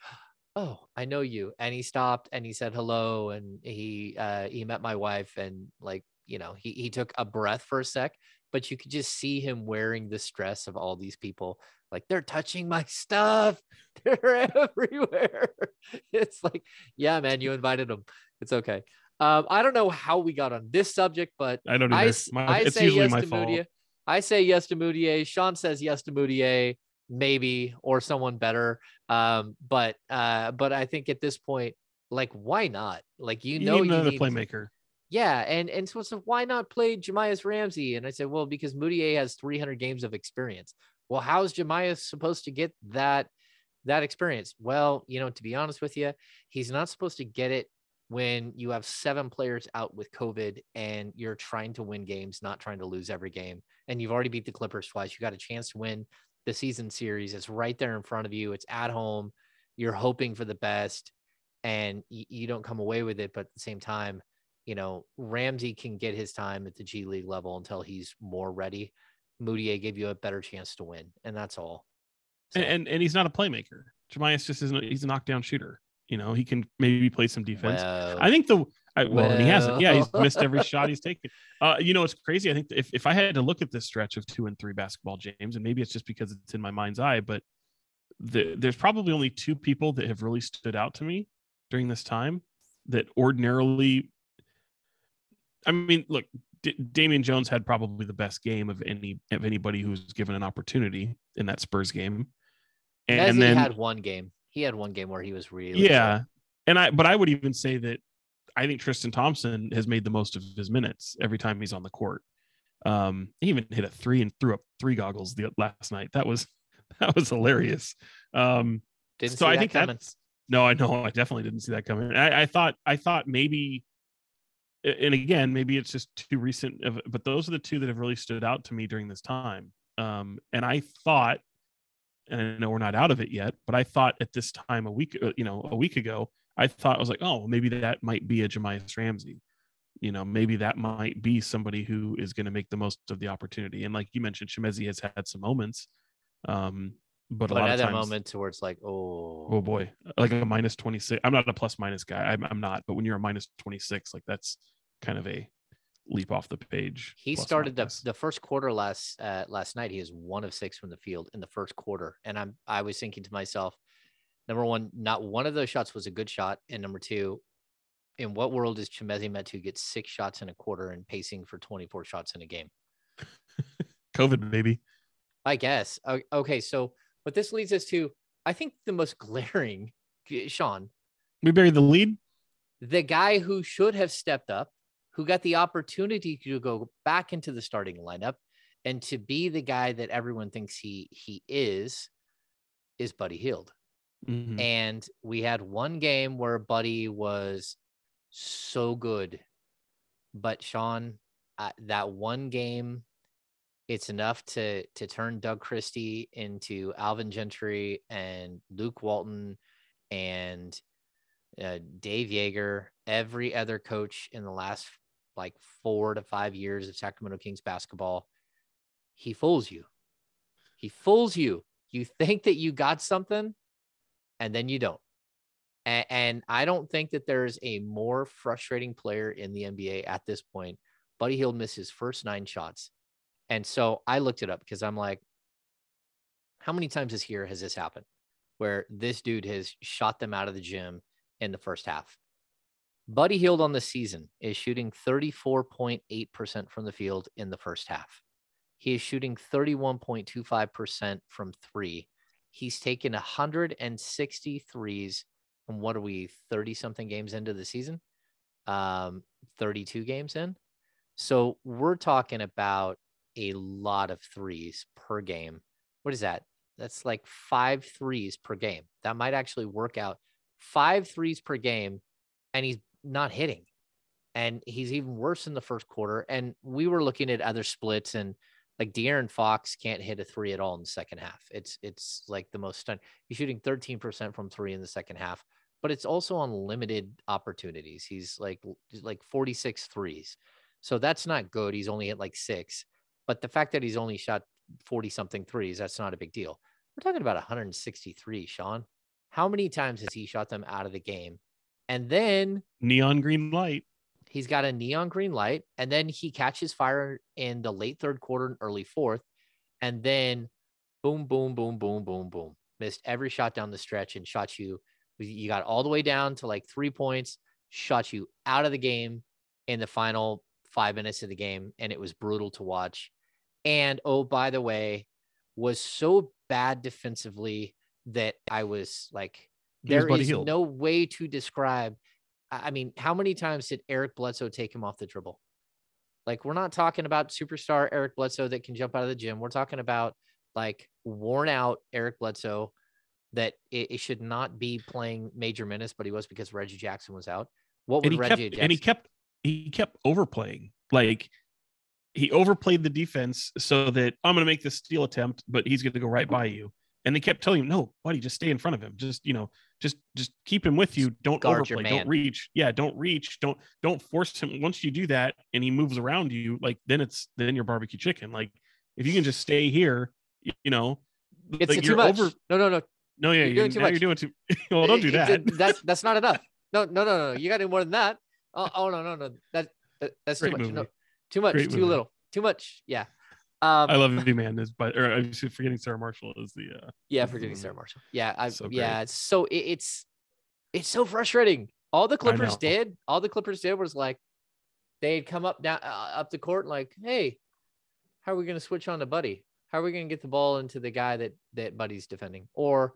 oh i know you and he stopped and he said hello and he uh he met my wife and like you know he, he took a breath for a sec but you could just see him wearing the stress of all these people like they're touching my stuff <laughs> they're everywhere. <laughs> It's like yeah man you invited them it's okay um, I don't know how we got on this subject, but I don't I, either. s- My- I it's say usually yes my to fault. Mudiay. I say yes to Mudiay. Sean says yes to Mudiay, maybe or someone better. Um, but uh, but I think at this point, like, why not? Like, you, You, know, need you another need, playmaker. yeah, and and so, so why not play Jahmi'us Ramsey? And I said, well, because Mudiay has 300 games of experience. Well, how's Jahmi'us supposed to get that that experience? Well, you know, to be honest with you, he's not supposed to get it when you have seven players out with COVID and you're trying to win games, not trying to lose every game. And you've already beat the Clippers twice. You got a chance to win the season series. It's right there in front of you. It's at home. You're hoping for the best, and you, you don't come away with it. But at the same time, you know, Ramsey can get his time at the G League level until he's more ready. Mudiay gave you a better chance to win, and that's all. So, And, and and he's not a playmaker. Jahmi'us just isn't. He's a knockdown shooter. You know, he can maybe play some defense. I think the I, well, and he hasn't. Yeah, he's missed every shot he's taken. Uh, you know, it's crazy. I think if, if I had to look at this stretch of two and three basketball James, and maybe it's just because it's in my mind's eye, but the, there's probably only two people that have really stood out to me during this time that ordinarily. I mean, look, D- Damian Jones had probably the best game of any of anybody who's given an opportunity in that Spurs game, and, Messi then had one game. He had one game where he was really yeah. And i but i would even say that i think tristan thompson has made the most of his minutes every time he's on the court. Um he even hit a three and threw up three goggles the last night. That was <laughs> that was hilarious. Um Didn't so see i that think coming. that's no i know. I definitely didn't see that coming. I, I thought i thought maybe and again maybe it's just too recent but those are the two that have really stood out to me during this time. Um and i thought and I know we're not out of it yet, but I thought at this time a week, uh, you know, a week ago, I thought I was like, oh, maybe that might be a Jahmi'us Ramsey. You know, maybe that might be somebody who is going to make the most of the opportunity. And like you mentioned, Chimezie has had some moments, um, but, But a lot of that times, moment to where it's like, oh, oh boy, like a minus twenty six. I'm not a plus minus guy. I'm, I'm not. But when you're a minus twenty six, like that's kind of a leap off the page. he started the, the first quarter last uh, last night. He is one of six from the field in the first quarter, and I'm I was thinking to myself, number one, not one of those shots was a good shot, and number two, in what world is Chimezie Metu get six shots in a quarter and pacing for 24 shots in a game? <laughs> COVID maybe. I guess. Okay, so what this leads us to, I think the most <laughs> glaring, Sean, We buried the lead. the guy who should have stepped up, who got the opportunity to go back into the starting lineup and to be the guy that everyone thinks he he is, is Buddy Hield. Mhm. And we had one game where Buddy was so good. But Sean, uh, that one game, it's enough to to turn Doug Christie into Alvin Gentry and Luke Walton and uh, Dave Joerger, every other coach in the last like four to five years of Sacramento Kings basketball. He fools you. He fools you. You think that you got something and then you don't. And, and I don't think that there's a more frustrating player in the NBA at this point. Buddy Hield missed his first nine shots. And so I looked it up because I'm like, how many times this year has this happened where this dude has shot them out of the gym in the first half? Buddy Hield on the season is shooting 34.8% from the field in the first half. He is shooting 31.25% from three. He's taken 160 threes. And what are we, 30 something games into the season? Um, 32 games in. So we're talking about a lot of threes per game. What is that? That's like five threes per game. That might actually work out. Five threes per game, and he's not hitting. And he's even worse in the first quarter. And we were looking at other splits, and like De'Aaron Fox can't hit a three at all in the second half. It's it's like the most stunning. He's shooting 13% from three in the second half, but it's also on limited opportunities. He's like like 46 threes. So that's not good. He's only hit like six. But the fact that he's only shot 40 something threes, that's not a big deal. We're talking about 163, Sean. How many times has he shot them out of the game? And then Neon green light. he's got a neon green light, and then he catches fire in the late third quarter and early fourth, and then boom, boom, boom, boom, boom, boom. Missed every shot down the stretch and shot you. You got all the way down to like three points, shot you out of the game in the final five minutes of the game, and it was brutal to watch. And oh, by the way, was so bad defensively that I was like, there Hield. no way to describe. I I mean, how many times did Eric Bledsoe take him off the dribble? Like, we're not talking about superstar Eric Bledsoe that can jump out of the gym. We're talking about like worn out Eric Bledsoe that it, it should not be playing major minutes, but he was because Reggie Jackson was out. What would Reggie kept Jackson? and he kept he kept overplaying like he overplayed the defense so that i'm going to make this steal attempt but he's going to go right mm-hmm. by you and they kept telling him no buddy just stay in front of him just you know just just keep him with you don't Guard overplay don't reach yeah don't reach don't don't force him once you do that and he moves around you like then it's then you're barbecue chicken like if you can just stay here you, you know it's like too much. over no, no, no. no yeah You're you're, doing too much. you're doing too <laughs> well don't do <laughs> that that's that's not enough. No, no, no, no. You got to do more than that. Oh, oh no, no, no. That, that that's too Great much. No, too much. Great too movie. little. Too much. Yeah. Um, i love you man is but or i'm just forgetting sarah marshall is the uh Yeah, forgetting Sarah. Marshall. Yeah, I, So yeah. great. So it, it's it's so frustrating. All the Clippers did, all the Clippers did was like they'd come up down uh, up the court and like, hey, how are we going to switch on to Buddy? How are we going to get the ball into the guy that that Buddy's defending? Or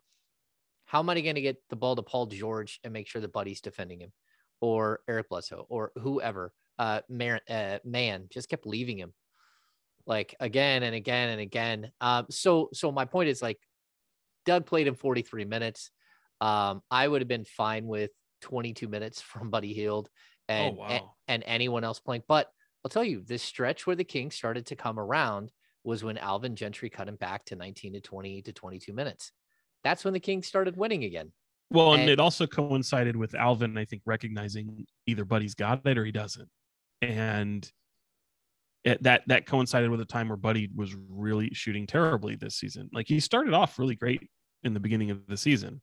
how am I going to get the ball to Paul George and make sure that Buddy's defending him, or Eric Bledsoe, or whoever? Uh, man, uh, man just kept leaving him like again and again and again. Um, so so my point is like Doug played in 43 minutes. Um, I would have been fine with 22 minutes <laughs> from Buddy Hield and, oh wow and anyone else playing. But I'll tell you, this stretch where the Kings started to come around was when Alvin Gentry cut him back to 19 to 20 to 22 minutes. That's when the Kings started winning again. Well, and, And- it also coincided with Alvin, I think, recognizing either Buddy's got it or he doesn't, and it, that that coincided with a time where Buddy was really shooting terribly this season. Like he started off really great in the beginning of the season,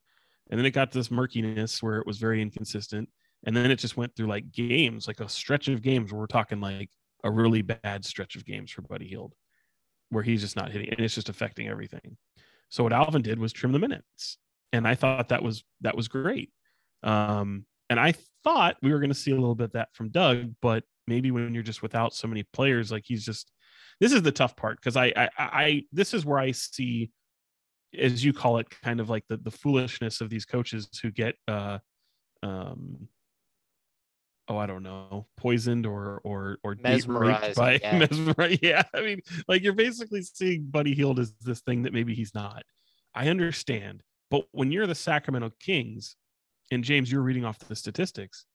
and then it got this murkiness where it was very inconsistent, and then it just went through like games, like a stretch of games where we're talking like a really bad stretch of games for Buddy Hield, where he's just not hitting, and it's just affecting everything. So what Alvin did was trim the minutes and I thought that was that was great. Um, and I thought we were going to see a little bit of that from Doug, but maybe when you're just without so many players, like he's just this is the tough part because I, I I this is where I see, as you call it, kind of like the the foolishness of these coaches who get uh um oh I don't know poisoned or or or Mesmerized, by <laughs> yeah. mesmerized. Yeah, I mean like you're basically seeing Buddy Hield as this thing that maybe he's not. I understand, but when you're the Sacramento Kings, and James, you're reading off the statistics,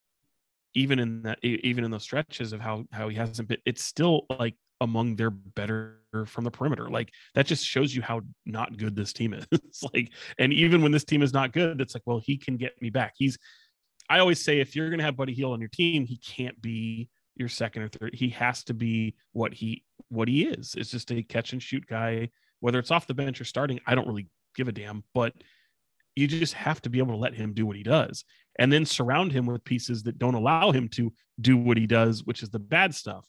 even in that, even in those stretches of how how he hasn't been, it's still like among their better from the perimeter. Like that just shows you how not good this team is. <laughs> Like, and even when this team is not good, it's like, well, he can get me back. He's. I always say if you're going to have Buddy Hield on your team, he can't be your second or third. He has to be what he what he is. It's just a catch and shoot guy, whether it's off the bench or starting. I don't really give a damn, but you just have to be able to let him do what he does and then surround him with pieces that don't allow him to do what he does, which is the bad stuff.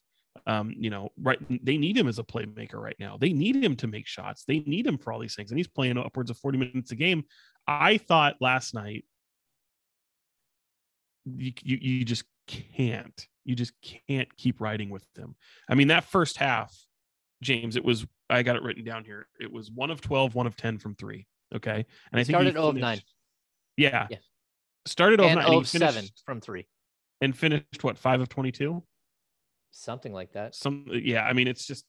Um, you know, right? They need him as a playmaker right now. They need him to make shots. They need him for all these things, and he's playing upwards of 40 minutes a game. I thought last night you, you, you just can't you just can't keep riding with them i mean that first half james it was i got it written down here it was one of 12 one of 10 from three okay and i think he started 0 of 9. yeah Yeah. Started 0 of and 9 and he 0 of 7 finished- from three, and finished what five of 22 something like that. some yeah i mean it's just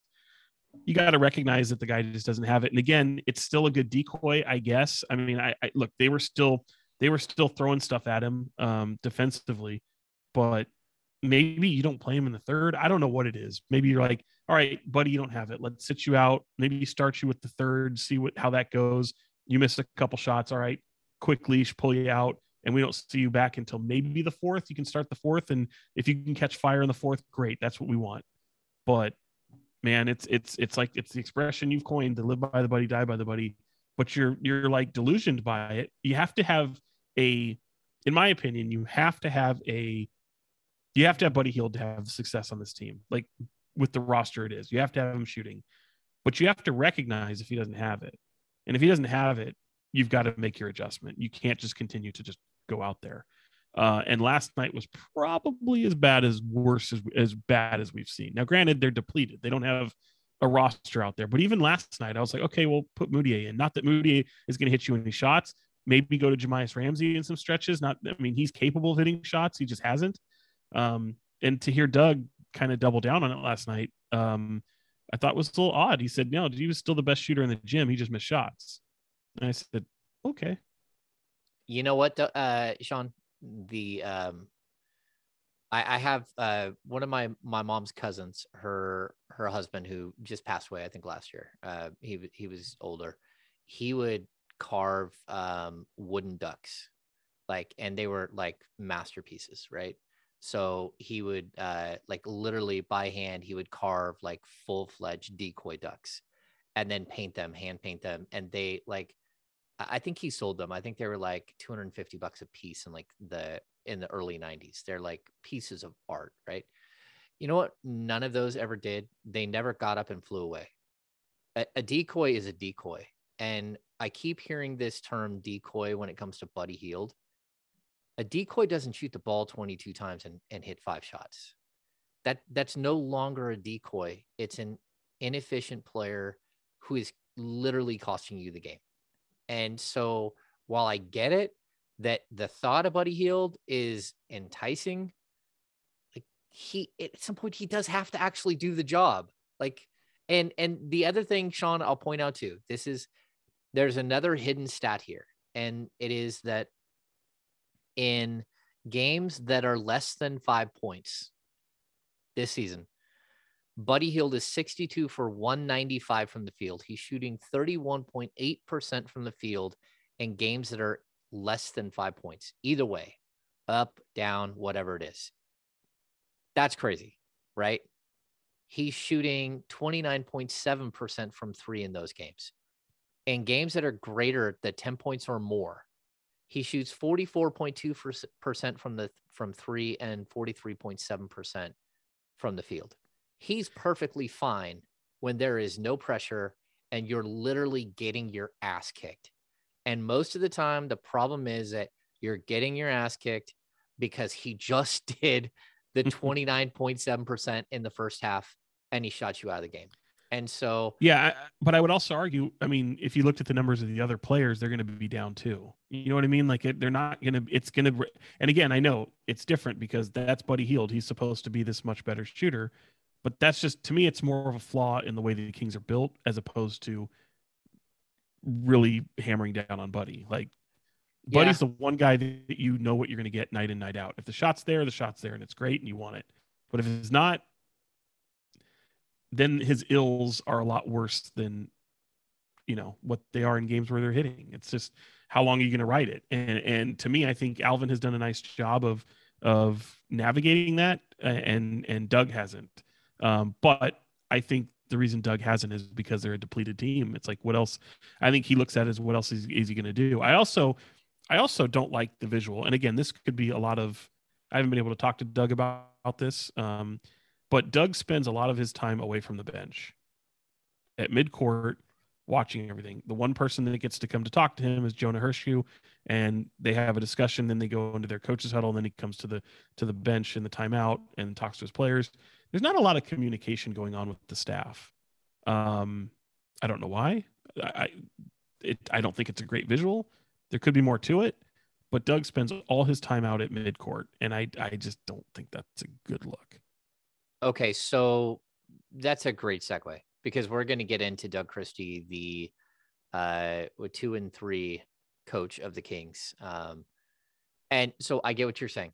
you got to recognize that the guy just doesn't have it. And again it's still a good decoy i guess. I mean i, I look they were still they were still throwing stuff at him um defensively but maybe you don't play him in the third. I don't know what it is. Maybe you're like all right buddy you don't have it. Let's sit you out. Maybe start you with the third see what how that goes. You miss a couple shots. All right quick leash pull you out and we don't see you back until maybe the fourth. You can start the fourth and if you can catch fire in the fourth great. That's what we want. But man it's it's it's like it's the expression you've coined to live by the buddy die by the buddy. But you're you're like delusioned by it. You have to have a in my opinion you have to have a you have to have buddy hield to have success on this team like with the roster it is. You have to have him shooting. But you have to recognize if he doesn't have it. And if he doesn't have it you've got to make your adjustment. You can't just continue to just go out there uh, and last night was probably as bad as worse as as bad as we've seen. Now, granted, they're depleted; they don't have a roster out there. But even last night, I was like, okay, well, put Mudiay in. Not that Mudiay is going to hit you any shots. Maybe go to Jahmi'us Ramsey in some stretches. Not, I mean, he's capable of hitting shots. He just hasn't. Um, and to hear Doug kind of double down on it last night, um, I thought was a little odd. He said, no, he was still the best shooter in the gym. He just missed shots. And I said, okay. You know what, uh, Sean? The um, I, I have uh one of my my mom's cousins, her her husband who just passed away, I think last year. Uh, he he was older. He would carve um wooden ducks, like, and they were like masterpieces, right? So he would uh like literally by hand, he would carve like full fledged decoy ducks, and then paint them, hand paint them, and they like I think he sold them. I think they were like 250 bucks a piece in like the in the early 90s. They're like pieces of art, right? You know what? None of those ever did. They never got up and flew away. A, a decoy is a decoy. And I keep hearing this term decoy when it comes to Buddy Hield. A decoy doesn't shoot the ball 22 times and, and hit five shots. That that's no longer a decoy. It's an inefficient player who is literally costing you the game. And so while I get it that the thought of Buddy Hield is enticing, like he at some point he does have to actually do the job. Like and and the other thing, Sean, I'll point out too, this is there's another hidden stat here, and it is that in games that are less than five points this season, Buddy Hield is 62 for 195 from the field. He's shooting 31.8% from the field in games that are less than five points, either way, up, down, whatever it is. That's crazy, right? He's shooting 29.7% from three in those games. In games that are greater than 10 points or more, he shoots 44.2% from the from three and 43.7% from the field. He's perfectly fine when there is no pressure and you're literally getting your ass kicked. And most of the time, the problem is that you're getting your ass kicked because he just <laughs> did the <laughs> 29.7% in the first half and he shot you out of the game. And so, yeah, I, but I would also argue, I mean, if you looked at the numbers of the other players, they're going to be down too. You know what I mean? Like it, they're not going to, it's going to, and again, I know it's different because that's Buddy Hield. He's supposed to be this much better shooter, but that's just, to me, it's more of a flaw in the way the Kings are built as opposed to really hammering down on Buddy. Like Buddy's the one guy that you know what you're going to get night in, night out. If the shot's there, the shot's there and it's great and you want it. But if it's not, then his ills are a lot worse than you know what they are in games where they're hitting. It's just how long are you going to ride it? And and to me, I think Alvin has done a nice job of of navigating that, and and Doug hasn't. Um, but I think the reason Doug hasn't is because they're a depleted team. It's like what else? I think he looks at is what else is, is he going to do? I also I also don't like the visual. And again, this could be a lot of I haven't been able to talk to Doug about, about this. Um, but Doug spends a lot of his time away from the bench at midcourt watching everything. The one person that gets to come to talk to him is Jonah Herscu, and they have a discussion. Then they go into their coaches huddle, and then he comes to the to the bench in the timeout and talks to his players. There's not a lot of communication going on with the staff. Um, I don't know why. I it, I don't think it's a great visual. There could be more to it, but Doug spends all his time out at midcourt, and I I just don't think that's a good look. Okay, so that's a great segue because we're going to get into Doug Christie, the uh, two and three coach of the Kings. Um, and so I get what you're saying.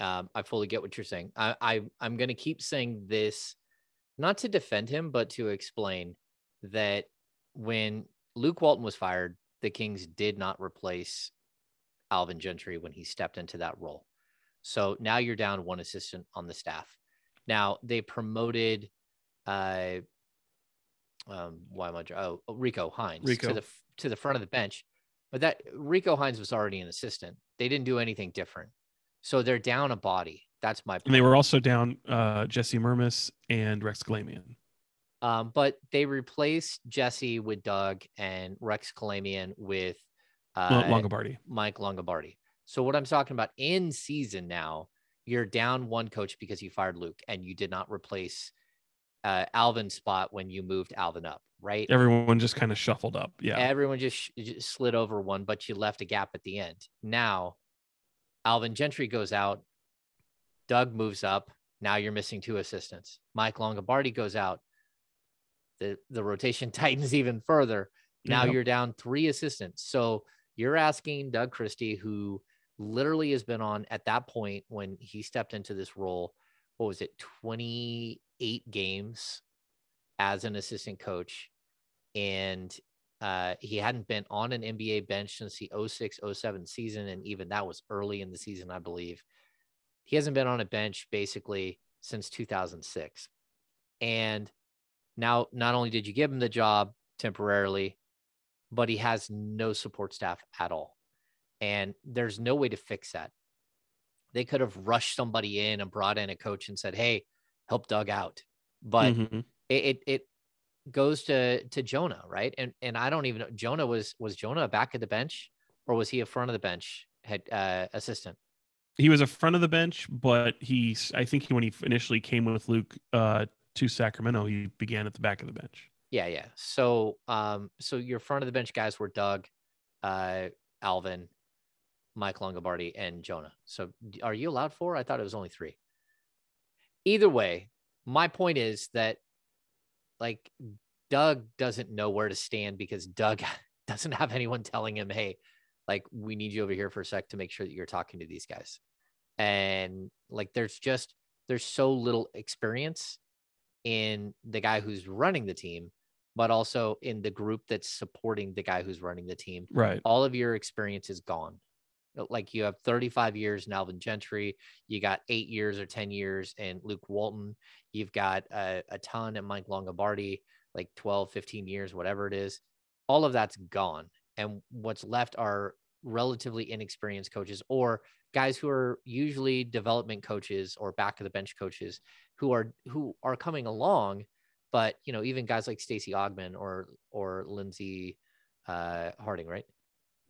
Um, I fully get what you're saying. I, I I'm going to keep saying this, not to defend him, but to explain that when Luke Walton was fired, the Kings did not replace Alvin Gentry when he stepped into that role. So now you're down one assistant on the staff. Now they promoted, uh, um, why am I? Oh, Rico Hines Rico. to the to the front of the bench, but that Rico Hines was already an assistant. They didn't do anything different, so they're down a body. That's my. Point. And they were also down uh, Jesse Mermuys and Rex Kalamian. Um, but they replaced Jesse with Doug and Rex Kalamian with uh, Longabardi, Mike Longabardi. So what I'm talking about in season now you're down one coach because you fired Luke and you did not replace uh, Alvin's spot when you moved Alvin up, right? Everyone just kind of shuffled up. Yeah. Everyone just, just slid over one, but you left a gap at the end. Now, Alvin Gentry goes out. Doug moves up. Now you're missing two assistants. Mike Longabardi goes out. The, the rotation <laughs> tightens even further. Now yep. you're down three assistants. So you're asking Doug Christie, who literally has been on at that point when he stepped into this role. What was it, 28 games as an assistant coach? And uh, he hadn't been on an NBA bench since the 06 07 season. And even that was early in the season, I believe. He hasn't been on a bench basically since 2006. And now, not only did you give him the job temporarily, but he has no support staff at all. And there's no way to fix that. They could have rushed somebody in and brought in a coach and said, Hey, help Doug out. But mm-hmm. it, it, it goes to to Jonah, right? And and I don't even know Jonah was was Jonah back at the bench or was he a front of the bench head uh, assistant? He was a front of the bench, but he I think he, when he initially came with Luke uh, to Sacramento, he began at the back of the bench. Yeah, yeah. So um so your front of the bench guys were Doug, uh Alvin, Mike Longabardi, and Jonah. So are you allowed four? I thought it was only three. Either way, my point is that like Doug doesn't know where to stand because Doug <laughs> doesn't have anyone telling him, hey, like we need you over here for a sec to make sure that you're talking to these guys. And like there's just there's so little experience in the guy who's running the team but also in the group that's supporting the guy who's running the team. Right. All of your experience is gone Like you have 35 years in Alvin Gentry, you got eight years or 10 years in Luke Walton, you've got a, a ton in Mike Longabardi, like 12, 15 years, whatever it is. All of that's gone. And what's left are relatively inexperienced coaches or guys who are usually development coaches or back of the bench coaches who are who are coming along but you know even guys like stacey augmon or or Lindsey uh, Harding right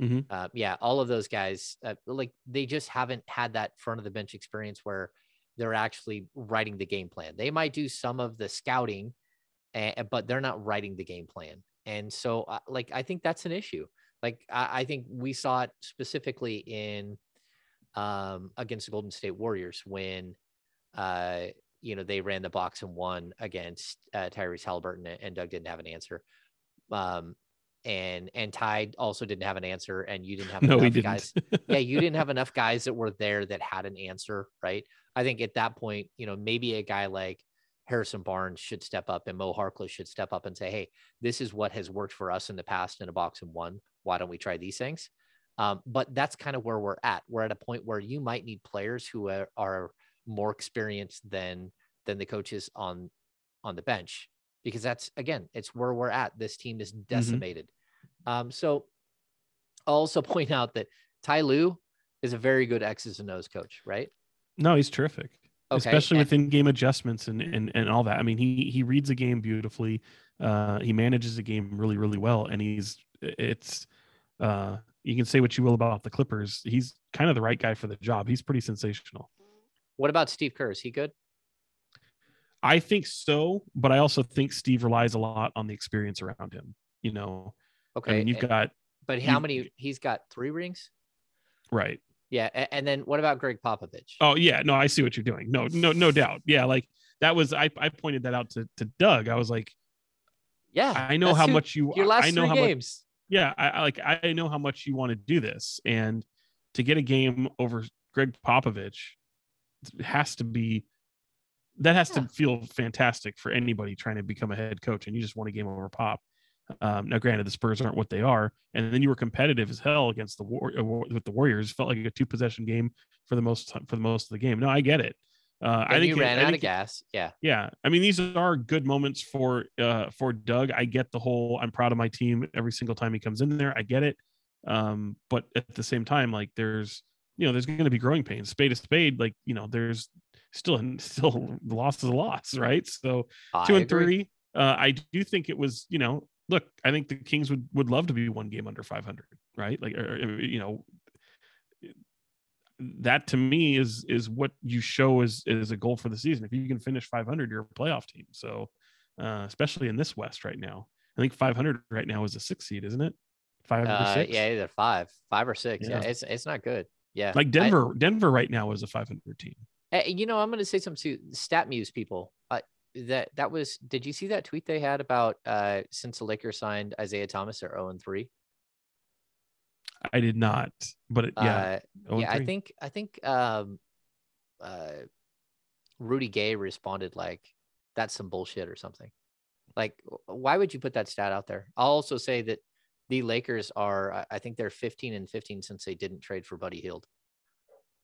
Mhm. uh, yeah all of those guys uh, like they just haven't had that front of the bench experience where they're actually writing the game plan they might do some of the scouting but they're not writing the game plan and so uh, like I think that's an issue like I, I think we saw it specifically in um, against the Golden State Warriors when uh, you know they ran the box and won against uh, Tyrese Halliburton and- and Doug didn't have an answer. Um, and and Ty also didn't have an answer, and you didn't have No, enough guys. yeah, you didn't have <laughs> enough guys that were there that had an answer, right? I think at that point, you know, maybe a guy like Harrison Barnes should step up and Mo Harkless should step up and say, hey, this is what has worked for us in the past in a box and one. Why don't we try these things? Um, but that's kind of where we're at. We're at a point where you might need players who are, are more experienced than than the coaches on on the bench because that's again, it's where we're at. This team is decimated. Um, so I'll also <laughs> point out that Ty Lue is a very good X's and O's coach, right? No, he's terrific. Okay, Especially and- with in-game adjustments and, and and all that. I mean, he he reads a game beautifully. Uh, he manages the game really really well, and he's it's uh, you can say what you will about the Clippers. He's kind of the right guy for the job. He's pretty sensational. What about Steve Kerr? Is he good? I think so, but I also think Steve relies a lot on the experience around him. You know, Okay. I mean, you've and- got but how you- many? He's got three rings. right. Yeah, a- and then what about Gregg Popovich? Oh yeah, no, I see what you're doing. No, no, no doubt. Yeah, like that was I I pointed that out to to Doug. I was like, yeah, I know how who- much you your last I know three how much games. yeah, I, I like I know how much you want to do this, and to get a game over Gregg Popovich has to be that has Yeah. to feel fantastic for anybody trying to become a head coach, and you just want a game over Pop. Um, now, granted, the Spurs aren't what they are, and then you were competitive as hell against the war uh, with the Warriors. Felt like a two possession game for the most for the most of the game. No, I get it. Uh, I think you it- ran I out think of gas. Yeah, yeah i mean these are good moments for uh for doug i get the whole i'm proud of my team every single time he comes in there i get it um but at the same time like there's you know there's going to be growing pains spade to spade like you know there's still <laughs> still loss is a loss right so I two and agree. three uh i do think it was you know look i think the kings would would love to be one game under 500 right like or, or, you know that to me is is what you show as is a goal for the season. If you can finish 500, you're a playoff team. So, uh, especially in this West right now, I think 500 right now is a six seed, isn't it? Five or Uh, six. yeah, either five, five or six. Yeah, Yeah. it's it's not good. Yeah, Like I- Denver, Denver right now is a 500 team. Uh, you know, I'm going to say something to StatMuse people. Uh, that that was. Did you see that tweet they had about uh, since the Lakers signed Isaiah Thomas, they're 0 and three. I did not, but it, yeah, Uh, oh yeah, I think I think um, uh, Rudy Gay responded like, "That's some bullshit" or something. Like, why would you put that stat out there? I'll also say that the Lakers are. I- I think they're 15 and 15 since they didn't trade for Buddy Hield.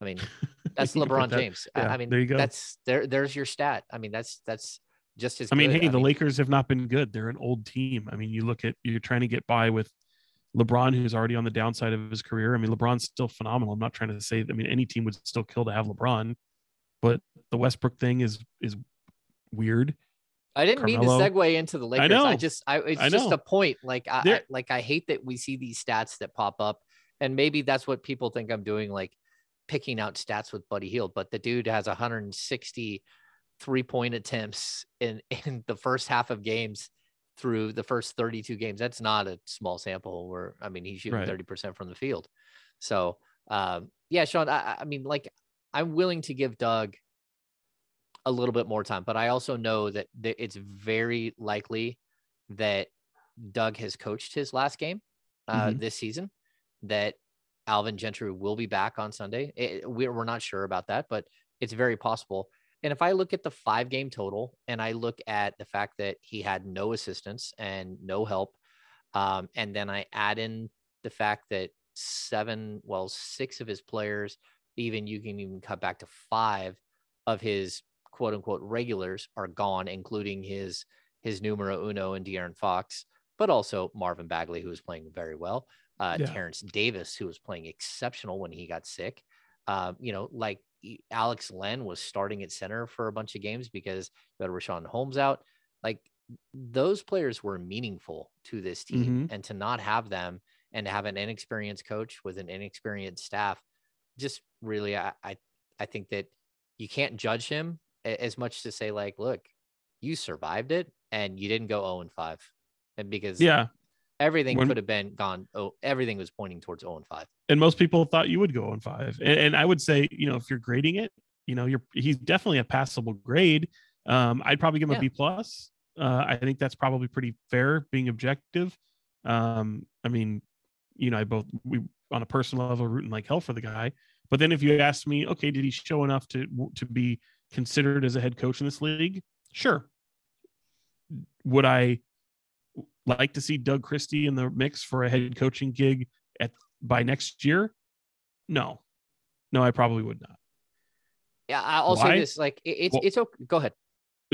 I mean, <laughs> that's LeBron that- James. I- yeah, I mean, there you go. that's there. There's your stat. I mean, that's that's just as. I mean, good. hey, the Lakers have not been good. They're an old team. I mean, you look at you're trying to get by with LeBron, who's already on the downside of his career. I mean, LeBron's still phenomenal. I'm not trying to say. I mean, any team would still kill to have LeBron, but the Westbrook thing is is weird. I didn't mean to segue into the Lakers. I, know. just, I it's I just a point. Like, I, I like I hate that we see these stats that pop up, and maybe that's what people think I'm doing, like picking out stats with Buddy Hield. But the dude has 160 three point attempts in <laughs> in the first half of games through the first 32 games. That's not a small sample. Where I mean, he's shooting Right. 30 percent from the field. So, um, yeah, Sean. I, I- mean, like, I'm willing to give Doug a little bit more time, but I also know that th- it's very likely that Doug has coached his last game uh, Mhm. this season. That Alvin Gentry will be back on Sunday. It- we're not sure about that, but it's very possible. And if I look at the five game total and I look at the fact that he had no assistance and no help, um, and then I add in the fact that seven, well, six of his players, even you can even cut back to five of his quote unquote regulars are gone, including his his numero uno and De'Aaron Fox, but also Marvin Bagley, who is playing very well. Uh, Yeah. Terrence Davis, who was playing exceptional when he got sick. Um, you know, like Alex Len was starting at center for a bunch of games because you had Richaun Holmes out. Like those players were meaningful to this team, and to not have them and to have an inexperienced coach with an inexperienced staff, just really, I, I, I think that you can't judge him as much to say like, look, you survived it and you didn't go 0 and 5. And because Yeah. Everything When- could have been gone. Oh, everything was pointing towards 0 and 5. and most people thought you would go on five. And, and I would say, you know, if you're grading it, you know, you're he's definitely a passable grade. Um, I'd probably give him Yeah. a B plus. Uh, I think that's probably pretty fair, being objective. Um, I mean, you know, I both we on a personal level rooting like hell for the guy. But then if you ask me, okay, did he show enough to to be considered as a head coach in this league? Sure. Would I like to see Doug Christie in the mix for a head coaching gig at by next year? No, no, I probably would not. Yeah, I'll Why? say this: like it, it's Well- it's okay. Go ahead.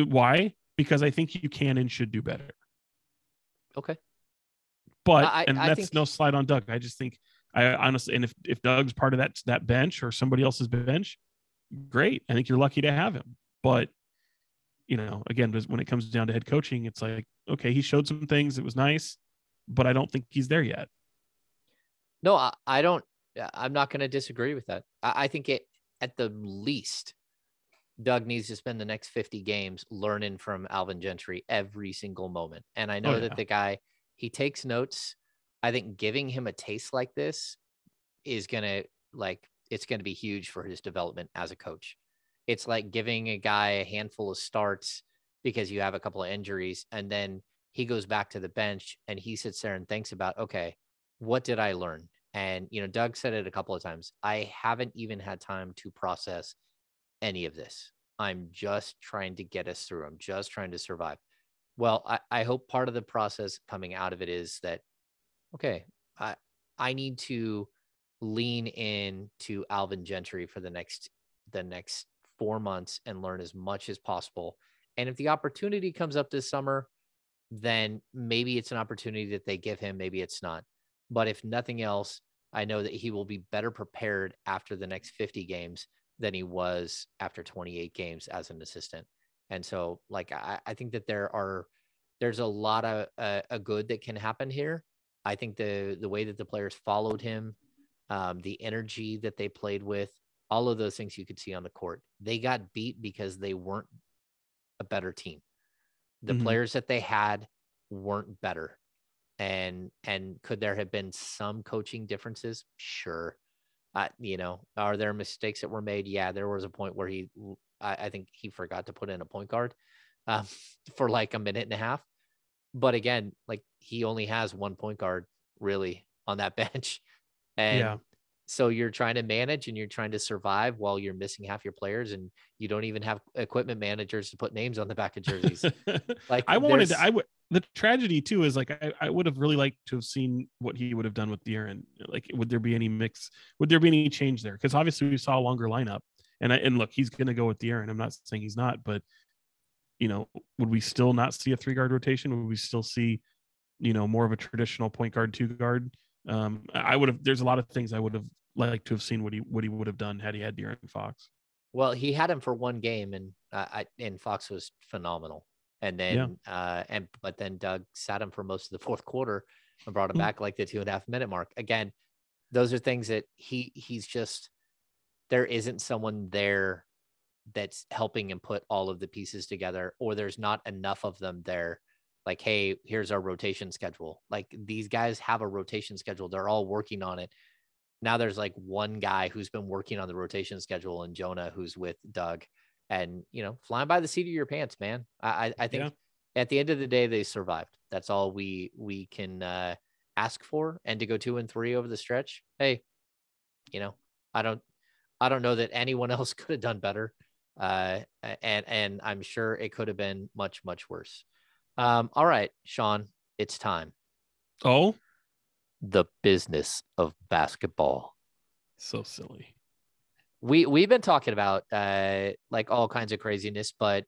Why? Because I think you can and should do better. Okay. But I- and I that's think- no slide on Doug. I just think I honestly, and if if Doug's part of that that bench or somebody else's bench, great. I think you're lucky to have him. But you know, again, when it comes down to head coaching, it's like okay, he showed some things. It was nice, but I don't think he's there yet. No, I, I don't. I'm not going to disagree with that. I, I think it at the least, Doug needs to spend the next 50 games learning from Alvin Gentry every single moment. And I know Oh, that the guy he takes notes. I think giving him a taste like this is gonna like it's gonna be huge for his development as a coach. It's like giving a guy a handful of starts because you have a couple of injuries, and then he goes back to the bench and he sits there and thinks about, okay, what did I learn? And you know, Doug said it a couple of times. I haven't even had time to process any of this. I'm just trying to get us through. I'm just trying to survive. Well, I, I hope part of the process coming out of it is that okay, I I need to lean in to Alvin Gentry for the next the next four months and learn as much as possible. And if the opportunity comes up this summer, then maybe it's an opportunity that they give him, maybe it's not. But if nothing else, I know that he will be better prepared after the next 50 games than he was after 28 games as an assistant. And so, like, I, I think that there are there's a lot of uh, a good that can happen here. I think the the way that the players followed him, um, the energy that they played with, all of those things you could see on the court. They got beat because they weren't a better team. The Mhm. players that they had weren't better. And and could there have been some coaching differences? Sure. Uh, you know, are there mistakes that were made? Yeah, there was a point where he, I, I think he forgot to put in a point guard um, <laughs> for like a minute and a half. But again, like he only has one point guard really on that <laughs> bench. And Yeah. So you're trying to manage and you're trying to survive while you're missing half your players and you don't even have equipment managers to put names on the back of jerseys. <laughs> Like I wanted to, I would the tragedy too is like I, I would have really liked to have seen what he would have done with De'Aaron. Like, would there be any mix? Would there be any change there? Because obviously we saw a longer lineup, and I, and look, he's going to go with De'Aaron. I'm not saying he's not, but you know, would we still not see a three guard rotation? Would we still see, you know, more of a traditional point guard, two guard? Um, I would have. There's a lot of things I would have liked to have seen what he what he would have done had he had De'Aaron Fox. Well, he had him for one game, and uh, I and Fox was phenomenal. And then, uh, and but then Doug sat him for most of the fourth quarter and brought him Mm. back like the two and a half minute mark. Again, those are things that he he's just there isn't someone there that's helping him put all of the pieces together, or there's not enough of them there. Like, hey, here's our rotation schedule. Like these guys have a rotation schedule; they're all working on it. Now there's like one guy who's been working on the rotation schedule, and Jonah who's with Doug and you know flying by the seat of your pants man. I i, I think Yeah. at the end of the day they survived. That's all we we can uh ask for and to go two and three over the stretch. Hey you know i don't i don't know that anyone <laughs> else could have done better uh and and i'm sure it could have been much much worse. Um all right sean it's time. Oh, the business of basketball. So silly. We we've been talking about uh like all kinds of craziness, but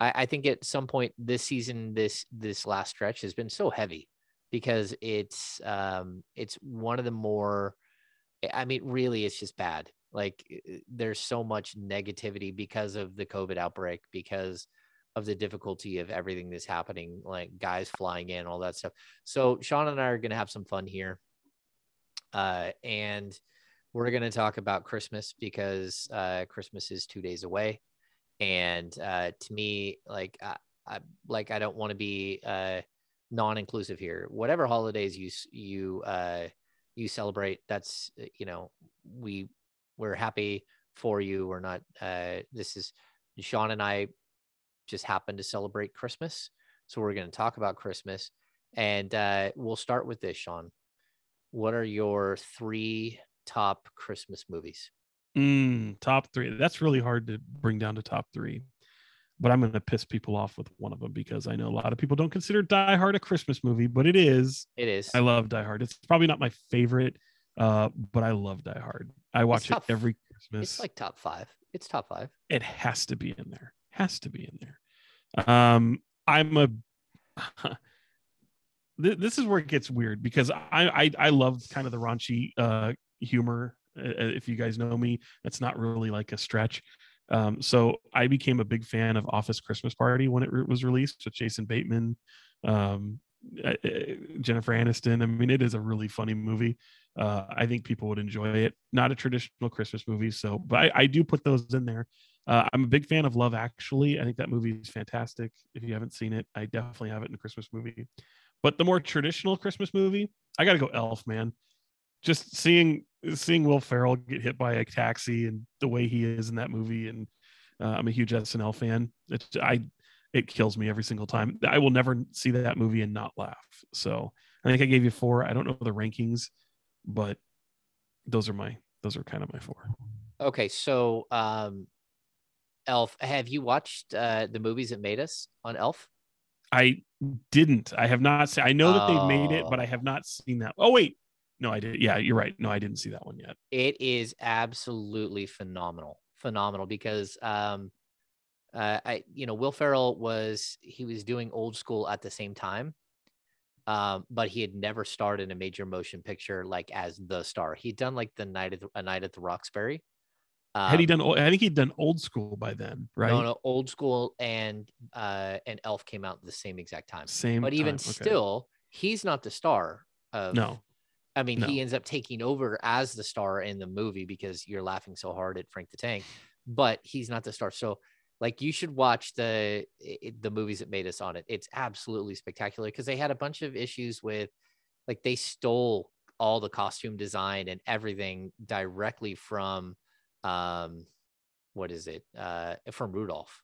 I, I think at some point this season, this this last stretch has been so heavy because it's um it's one of the more I mean, really it's just bad. Like there's so much negativity because of the COVID outbreak, because of the difficulty of everything that's happening, like guys flying in, all that stuff. So Sean and I are gonna have some fun here. Uh and we're gonna talk about Christmas because uh Christmas is two days away and uh, to me like I, I like i don't want to be uh, non-inclusive here whatever holidays you you uh, you celebrate that's uh, you know we we're happy for you we're not uh, this is sean and i just happen to celebrate christmas so we're going to talk about christmas and uh, we'll start with this sean what are your three top christmas movies Mm, top three. That's really hard to bring down to top three. But I'm going to piss people off with one of them because I know a lot of people don't consider Die Hard a Christmas movie, but it is. It is. I love Die Hard. It's probably not my favorite, uh, but I love Die Hard. I watch it every Christmas. It's like top five. It's top five. It has to be in there. Has to be in there. Um, I'm a. <laughs> this is where it gets weird because I I, I love kind of the raunchy uh, humor if you guys know me, that's not really like a stretch. Um, so I became a big fan of Office Christmas Party when it re- was released with Jason Bateman, um, Jennifer Aniston. I mean, it is a really funny movie. Uh, I think people would enjoy it. Not a traditional Christmas movie, so but I, I do put those in there. Uh, I'm a big fan of Love Actually. I think that movie is fantastic. If you haven't seen it, I definitely have it in a Christmas movie. But the more traditional Christmas movie, I got to go Elf, man just seeing seeing Will Ferrell get hit by a taxi and the way he is in that movie, and uh, I'm a huge SNL fan. It I it kills me every single time. I will never see that movie and not laugh. So I think I gave you four. I don't know the rankings, but those are my those are kind of my four. Okay, so um, Elf. Have you watched uh, the movies that made us on Elf? I didn't. I have not seen. I know that they've made it, but I oh. have not seen that. Oh wait, no, I did. Yeah, you're right. No, I didn't see that one yet. It is absolutely phenomenal, phenomenal because um, uh, I you know Will Ferrell was he was doing old school at the same time, um, but he had never starred in a major motion picture like as the star. He'd done like the night of the, a night at the Roxbury. Um, had he done? I think he'd done old school by then, right? No, no, old school and uh, and Elf came out at the same exact time. Same, but even okay. still, he's not the star of no I mean, no. he ends up taking over as the star in the movie because you're laughing so hard at Frank the Tank, but he's not the star. So, like, you should watch the the movies that made us on it. It's absolutely spectacular because they had a bunch of issues with, like, they stole all the costume design and everything directly from, um, what is it? Uh, from Rudolph.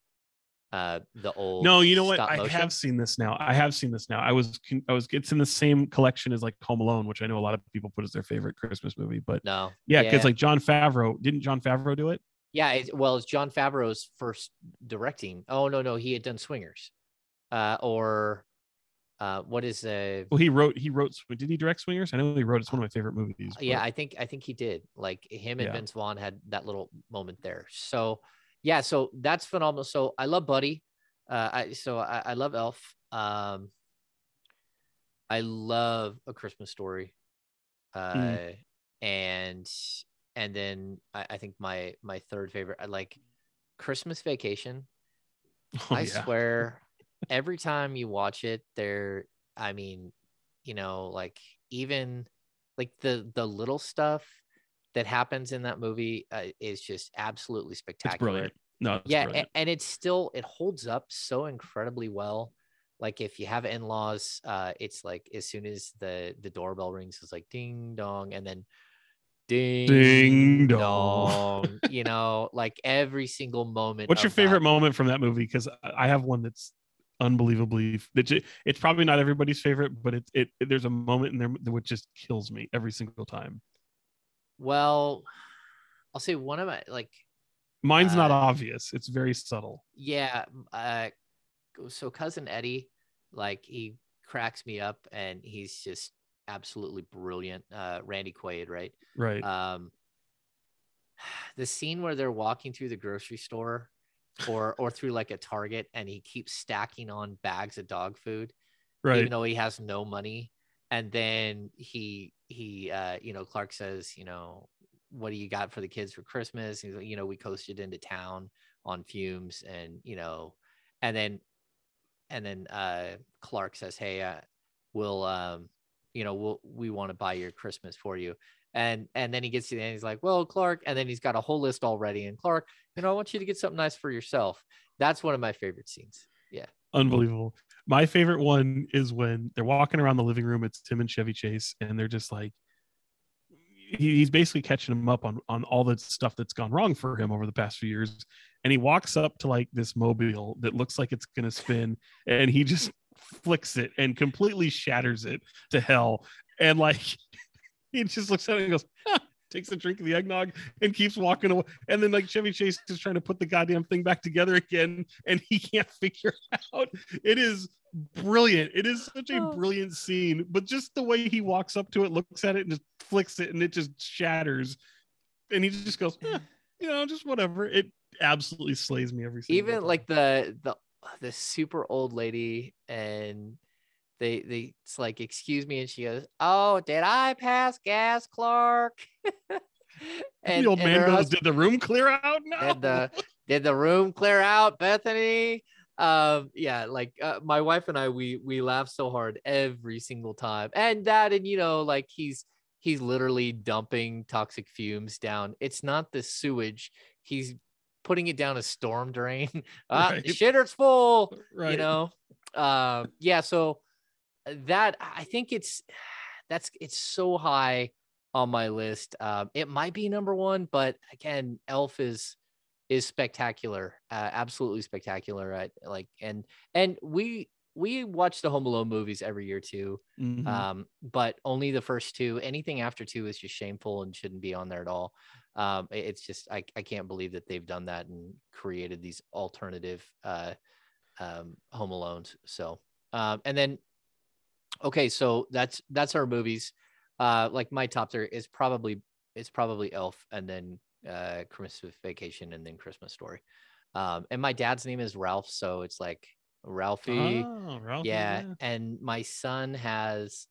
Uh the old no you know what? i have seen this now. I have seen this now. I was i was it's in the same collection as like home alone which i know a lot of people put as their favorite christmas movie but no. yeah because yeah. like jon favreau didn't jon favreau do it? Yeah it, well it's jon favreau's first directing. Oh no no he had done swingers uh or uh what is uh well he wrote he wrote did he direct swingers i know he wrote it's one of my favorite movies but... yeah i think i think he did like him and yeah. vince vaughn had that little moment there so yeah, so that's phenomenal. So I love Buddy. Uh, I so I, I love Elf. Um, I love A Christmas Story. Uh, mm. and and then I, I, think my my third favorite, I like Christmas Vacation. <laughs> Oh, I yeah. swear, every time you watch it, there. I mean, you know, like even like the the little stuff that happens in that movie uh, is just absolutely spectacular. It's brilliant. No, yeah, brilliant. and it's still it holds up so incredibly well. Like if you have in-laws, uh, it's like as soon as the the doorbell rings, it's like ding dong, and then ding ding dong. dong you know, like every single moment. What's your favorite that. moment from that movie? Because I have one that's unbelievably it's probably not everybody's favorite but it, it, it there's a moment in there that just kills me every single time well, I'll say one of my like mine's uh, not obvious. It's very subtle. Yeah. Uh, so cousin Eddie, like he cracks me up, and he's just absolutely brilliant. Uh, Randy Quaid, right? Right. Um, <sighs> the scene where they're walking through the grocery store or or through like a Target and he keeps stacking on bags of dog food, right. even though he has no money. And then he he uh, you know, Clark says, you know, what do you got for the kids for Christmas? He's like, you know, we coasted into town on fumes and you know, and then and then uh Clark says, Hey, uh, we'll um, you know, we'll we want to buy your Christmas for you. And and then he gets to the end, he's like, Well, Clark, and then he's got a whole list already. And Clark, you know, I want you to get something nice for yourself. That's one of my favorite scenes. Yeah. Unbelievable. My favorite one is when they're walking around the living room. It's Tim and Chevy Chase, and they're just like, he's basically catching him up on on all the stuff that's gone wrong for him over the past few years. And he walks up to like this mobile that looks like it's gonna spin, and he just <laughs> flicks it and completely shatters it to hell. And like <laughs> he just looks at it and goes, "Huh," takes a drink of the eggnog and keeps walking away. And then like Chevy Chase is trying to put the goddamn thing back together again, and he can't <laughs> figure out. It is brilliant. It is such a Oh. brilliant scene, but just the way he walks up to it, looks at it, and just flicks it, and it just shatters. And he just goes, "Eh, you know, just whatever. It absolutely slays me every single even time. like the the the super old lady and they they it's like excuse me and she goes oh did i pass gas clark <laughs> and the old and man goes, hus- "Did the room clear out?" No. <laughs> did the did the room clear out bethany um yeah like uh, my wife and i we we laugh so hard every single time and that and you know like he's he's literally dumping toxic fumes down it's not the sewage he's putting it down a storm drain <laughs> ah Right. shitter's full right. you know um yeah so uh, that i think it's <sighs> that's it's so high on my list. Um it might be number one but again elf is is spectacular uh, absolutely spectacular I, like and and we we watch the home alone movies every year too Mhm. um but only the first two. Anything after two is just shameful and shouldn't be on there at all. Um it's just i, I can't believe that they've done that and created these alternative uh um home alones. So um and then okay so that's that's our movies uh like my top three is probably it's probably elf and then uh christmas vacation and then christmas story um and my dad's name is ralph so it's like ralphie Oh, Ralphie, yeah, and my son has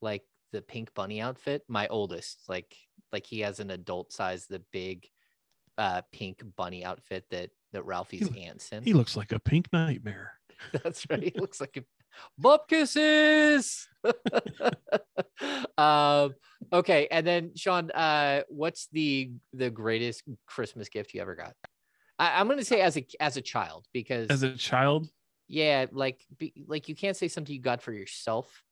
like the pink bunny outfit. My oldest, like like he has an adult size, the big uh pink bunny outfit that that Ralphie's He- aunt's in. He looks like a pink nightmare. <laughs> That's right. He looks like a bump kisses. <laughs> um okay, and then Sean, uh what's the the greatest Christmas gift you ever got? I, I'm gonna say as a as a child because As a child, yeah like be, like you can't say something you got for yourself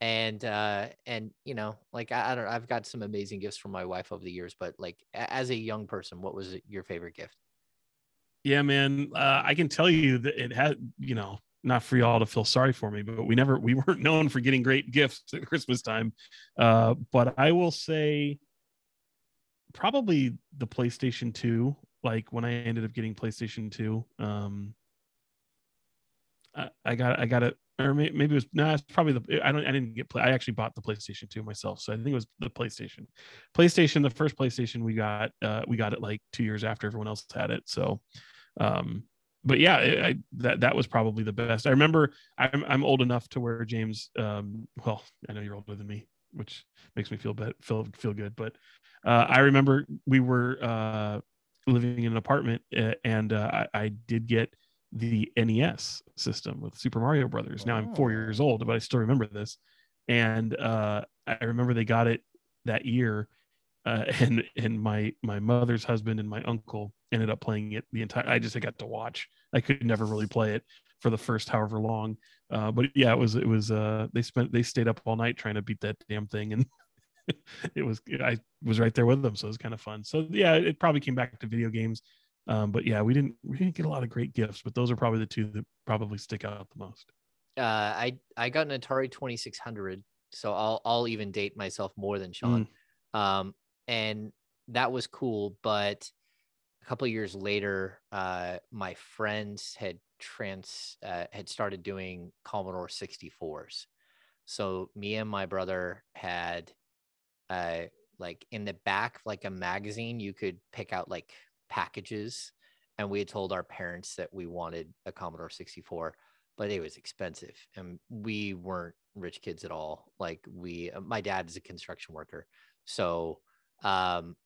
and uh and you know like I, I don't, I've got some amazing gifts from my wife over the years but like as a young person what was your favorite gift yeah, man. Uh, I can tell you that it had, you know, not for y'all to feel sorry for me, but we never, <laughs> we weren't known for getting great gifts at Christmas time. Uh, but I will say, probably the PlayStation 2. Like when I ended up getting PlayStation 2, um, I, I got, I got it, or may- maybe it was no, it's probably the. I don't, I didn't get. Play, I actually bought the PlayStation 2 myself, so I think it was the PlayStation. PlayStation, the first PlayStation we got, uh, we got it like two years after everyone else had it. So, um, but yeah, I, I, that that was probably the best. I remember I'm I'm old enough to where James. Um, well, I know you're older than me, which makes me feel bad, feel feel good. But uh, I remember we were uh, living in an apartment, uh, and uh, I, I did get the NES system with Super Mario Brothers. Now I'm four years old, but I still remember this. And uh, I remember they got it that year, uh, <laughs> and and my my mother's husband and my uncle ended up playing it the entire. I just got to watch. I could never really play it for the first however long. Uh, but yeah, it was it was. Uh, they spent they stayed up all night trying to beat that damn thing, and <laughs> it was I was right there with them, so it was kind of fun. So yeah, it probably came back to video games. Um, but yeah, we didn't we didn't get a lot of great gifts, but those are probably the two that probably stick out the most. uh i i got an atari 2600 so i'll i'll even date myself more than sean um and that was cool but a couple of years later uh my friends had trans uh, had started doing commodore 64s So me and my brother had uh like in the back like a magazine you could pick out like packages and we had told our parents that we wanted a Commodore 64 but it was expensive and we weren't rich kids at all. Like we my dad is a construction worker. So um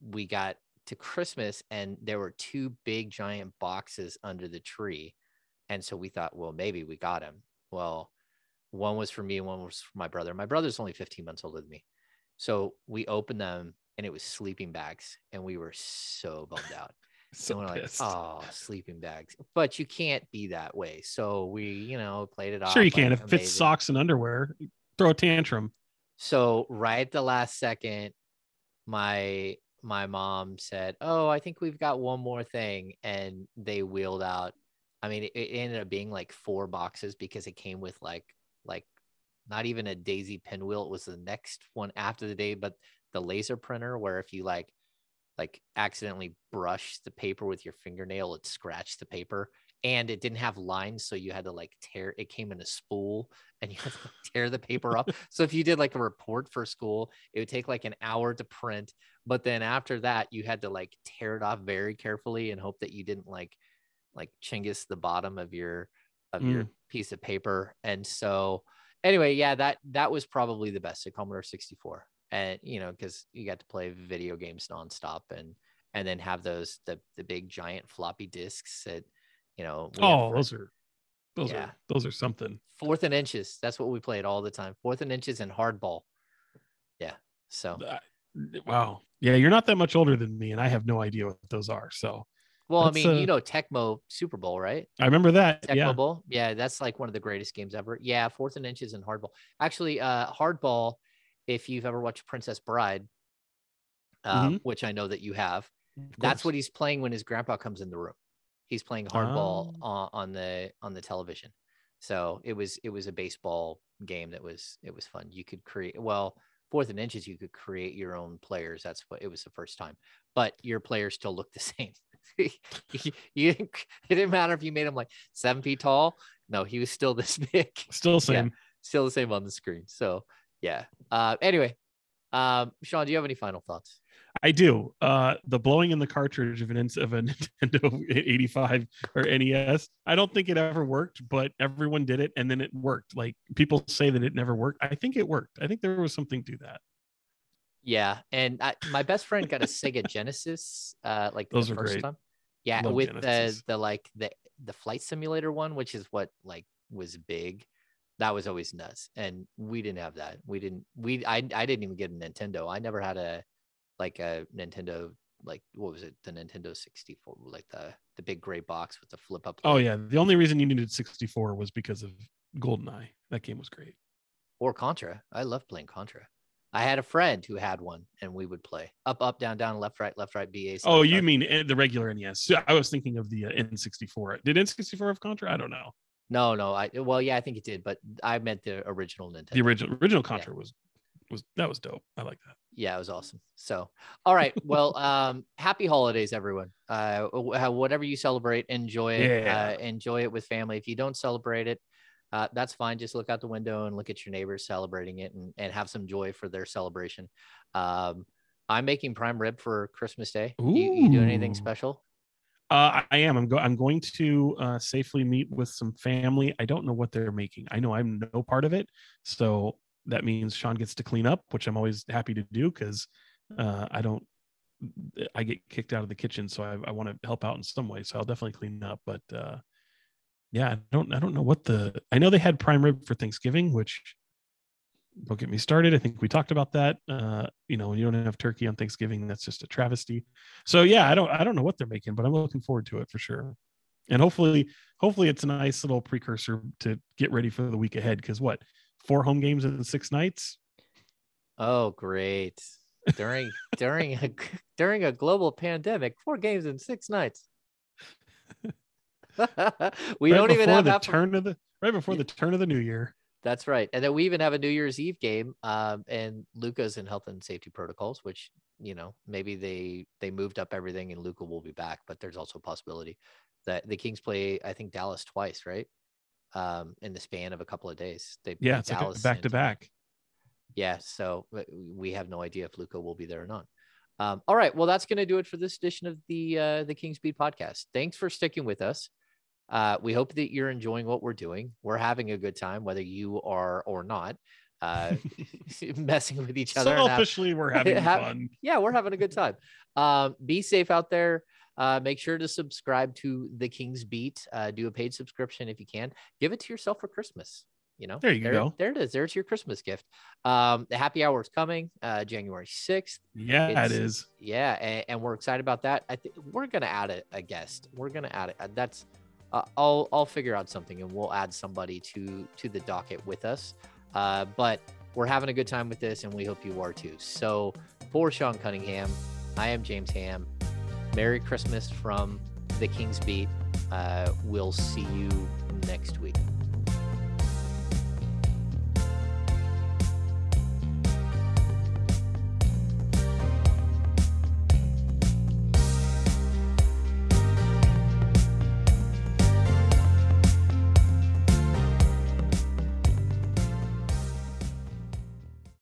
we got to christmas and there were two big giant boxes under the tree and so we thought well maybe we got him well one was for me and one was for my brother my brother's only 15 months older than me so we opened them and it was sleeping bags and we were so bummed out <laughs> So and we're like, oh, sleeping bags. But you can't be that way. So we, you know, played it off. sure you like, can. If it's socks and underwear, throw a tantrum. So right at the last second, my my mom said, "Oh, I think we've got one more thing," and they wheeled out. I mean, it, it ended up being like four boxes because it came with like like not even a daisy pinwheel. It was the next one after the day, but the laser printer where if you like like accidentally brush the paper with your fingernail, it scratched the paper. And it didn't have lines, so you had to like tear. It came in a spool, and you had to tear the paper up. <laughs> So if you did like a report for school, it would take like an hour to print. But then after that, you had to like tear it off very carefully and hope that you didn't like like chingus the bottom of your of your mm. piece of paper. And so anyway, yeah, that that was probably the best at Commodore 64. And you know, because you got to play video games nonstop and and then have those the the big giant floppy disks that you know Oh, those are those Yeah. are those are something. fourth and inches. That's what we played all the time. Fourth and inches and hardball. Yeah. So Uh, Wow. Yeah, you're not that much older than me, and I have no idea what those are. So well, I mean, uh, you know, Tecmo Super Bowl, right? I remember that. Tecmo yeah. Bowl. Yeah, that's like one of the greatest games ever. Yeah, fourth and inches and hardball. Actually, uh hardball, if you've ever watched Princess Bride, um, which I know that you have, that's what he's playing when his grandpa comes in the room. He's playing hardball Oh. on, on the on the television. So it was it was a baseball game that was it was fun. You could create well fourth and inches. You could create your own players. That's what it was the first time. But your players still look the <laughs> same. you, you didn't, it didn't matter if you made him like seven feet tall. No, he was still this <laughs> big still same. still the same on the screen. So yeah. Uh, anyway, um, Sean, do you have any final thoughts? I do. Uh, the blowing in the cartridge of an of a <laughs> Nintendo 85 or NES. I don't think it ever worked, but everyone did it, and then it worked. Like people say that it never worked. I think it worked. I think there was something to that. Yeah, and I, my best friend got a <laughs> Sega Genesis, uh, like Those the first great. time. Yeah, Love with Genesis. the the like the the flight simulator one, which is what like was big. That was always nuts, and we didn't have that. We didn't. We I I didn't even get a Nintendo. I never had a like a Nintendo. Like what was it? The Nintendo 64, like the the big gray box with the flip up. Oh yeah, the only reason you needed 64 was because of GoldenEye. That game was great. or Contra. I love playing Contra. I had a friend who had one, and we would play up, up, down, down, left, right, left, right, BA. Oh, you up. mean the regular NES? I was thinking of the uh, N64. Did N64 have Contra? I don't know. No, no. I well, yeah, I think it did, but I meant the original Nintendo. The original original Contra was was that was dope. I like that. Yeah, it was awesome. So, all right. <laughs> Well, um, happy holidays, everyone. Uh, whatever you celebrate, enjoy it. Yeah. Uh, enjoy it with family. If you don't celebrate it, uh, that's fine. Just look out the window and look at your neighbors celebrating it, and, and have some joy for their celebration. Um, I'm making prime rib for Christmas Day. You, you doing anything special? Uh, I- I am. I'm, go- I'm going to uh, safely meet with some family. I don't know what they're making. I know I'm no part of it, so that means Sean gets to clean up, which I'm always happy to do because uh, I don't. I get kicked out of the kitchen, so I, I want to help out in some way. So I'll definitely clean up. But uh, yeah, I don't. I don't know what the. I know they had prime rib for Thanksgiving, which don't get me started. I think we talked about that. Uh, you know, when you don't have turkey on Thanksgiving, that's just a travesty. So yeah, I don't I don't know what they're making, but I'm looking forward to it for sure. And hopefully, hopefully it's a nice little precursor to get ready for the week ahead. Because what, four home games in six nights? Oh, great! During <laughs> during a during a global pandemic, four games in six nights. <laughs> we Right don't even have the turn of the right before the turn of the new year. That's right. And then we even have a New Year's Eve game. Um, and Luka's in health and safety protocols, which, you know, maybe they they moved up everything and Luka will be back, but there's also a possibility that the Kings play, I think, Dallas twice, right? Um, in the span of a couple of days. They Yeah, it's Dallas a back to back. Yeah, so we have no idea if Luka will be there or not. Um, all right, well, that's going to do it for this edition of the uh, the Kings Beat podcast. Thanks for sticking with us. Uh, we hope that you're enjoying what we're doing. We're having a good time, whether you are or not. Uh, <laughs> <laughs> messing with each other. and have- we're having <laughs> Have- fun. yeah, we're having a good time. Um, be safe out there. Uh, make sure to subscribe to the King's Beat. Uh, do a paid subscription if you can. Give it to yourself for Christmas. You know, There you go. There it is. There's your Christmas gift. Um, the happy hour is coming, uh, January 6th. Yeah, It's- it is. Yeah, and, and we're excited about that. I think we're gonna add a, a guest. We're gonna add it. That's uh, I'll I'll figure out something and we'll add somebody to to the docket with us. Uh, but we're having a good time with this, and we hope you are too. So for Sean Cunningham, I am James Ham. Merry Christmas from the King's Beat. Uh, we'll see you next week.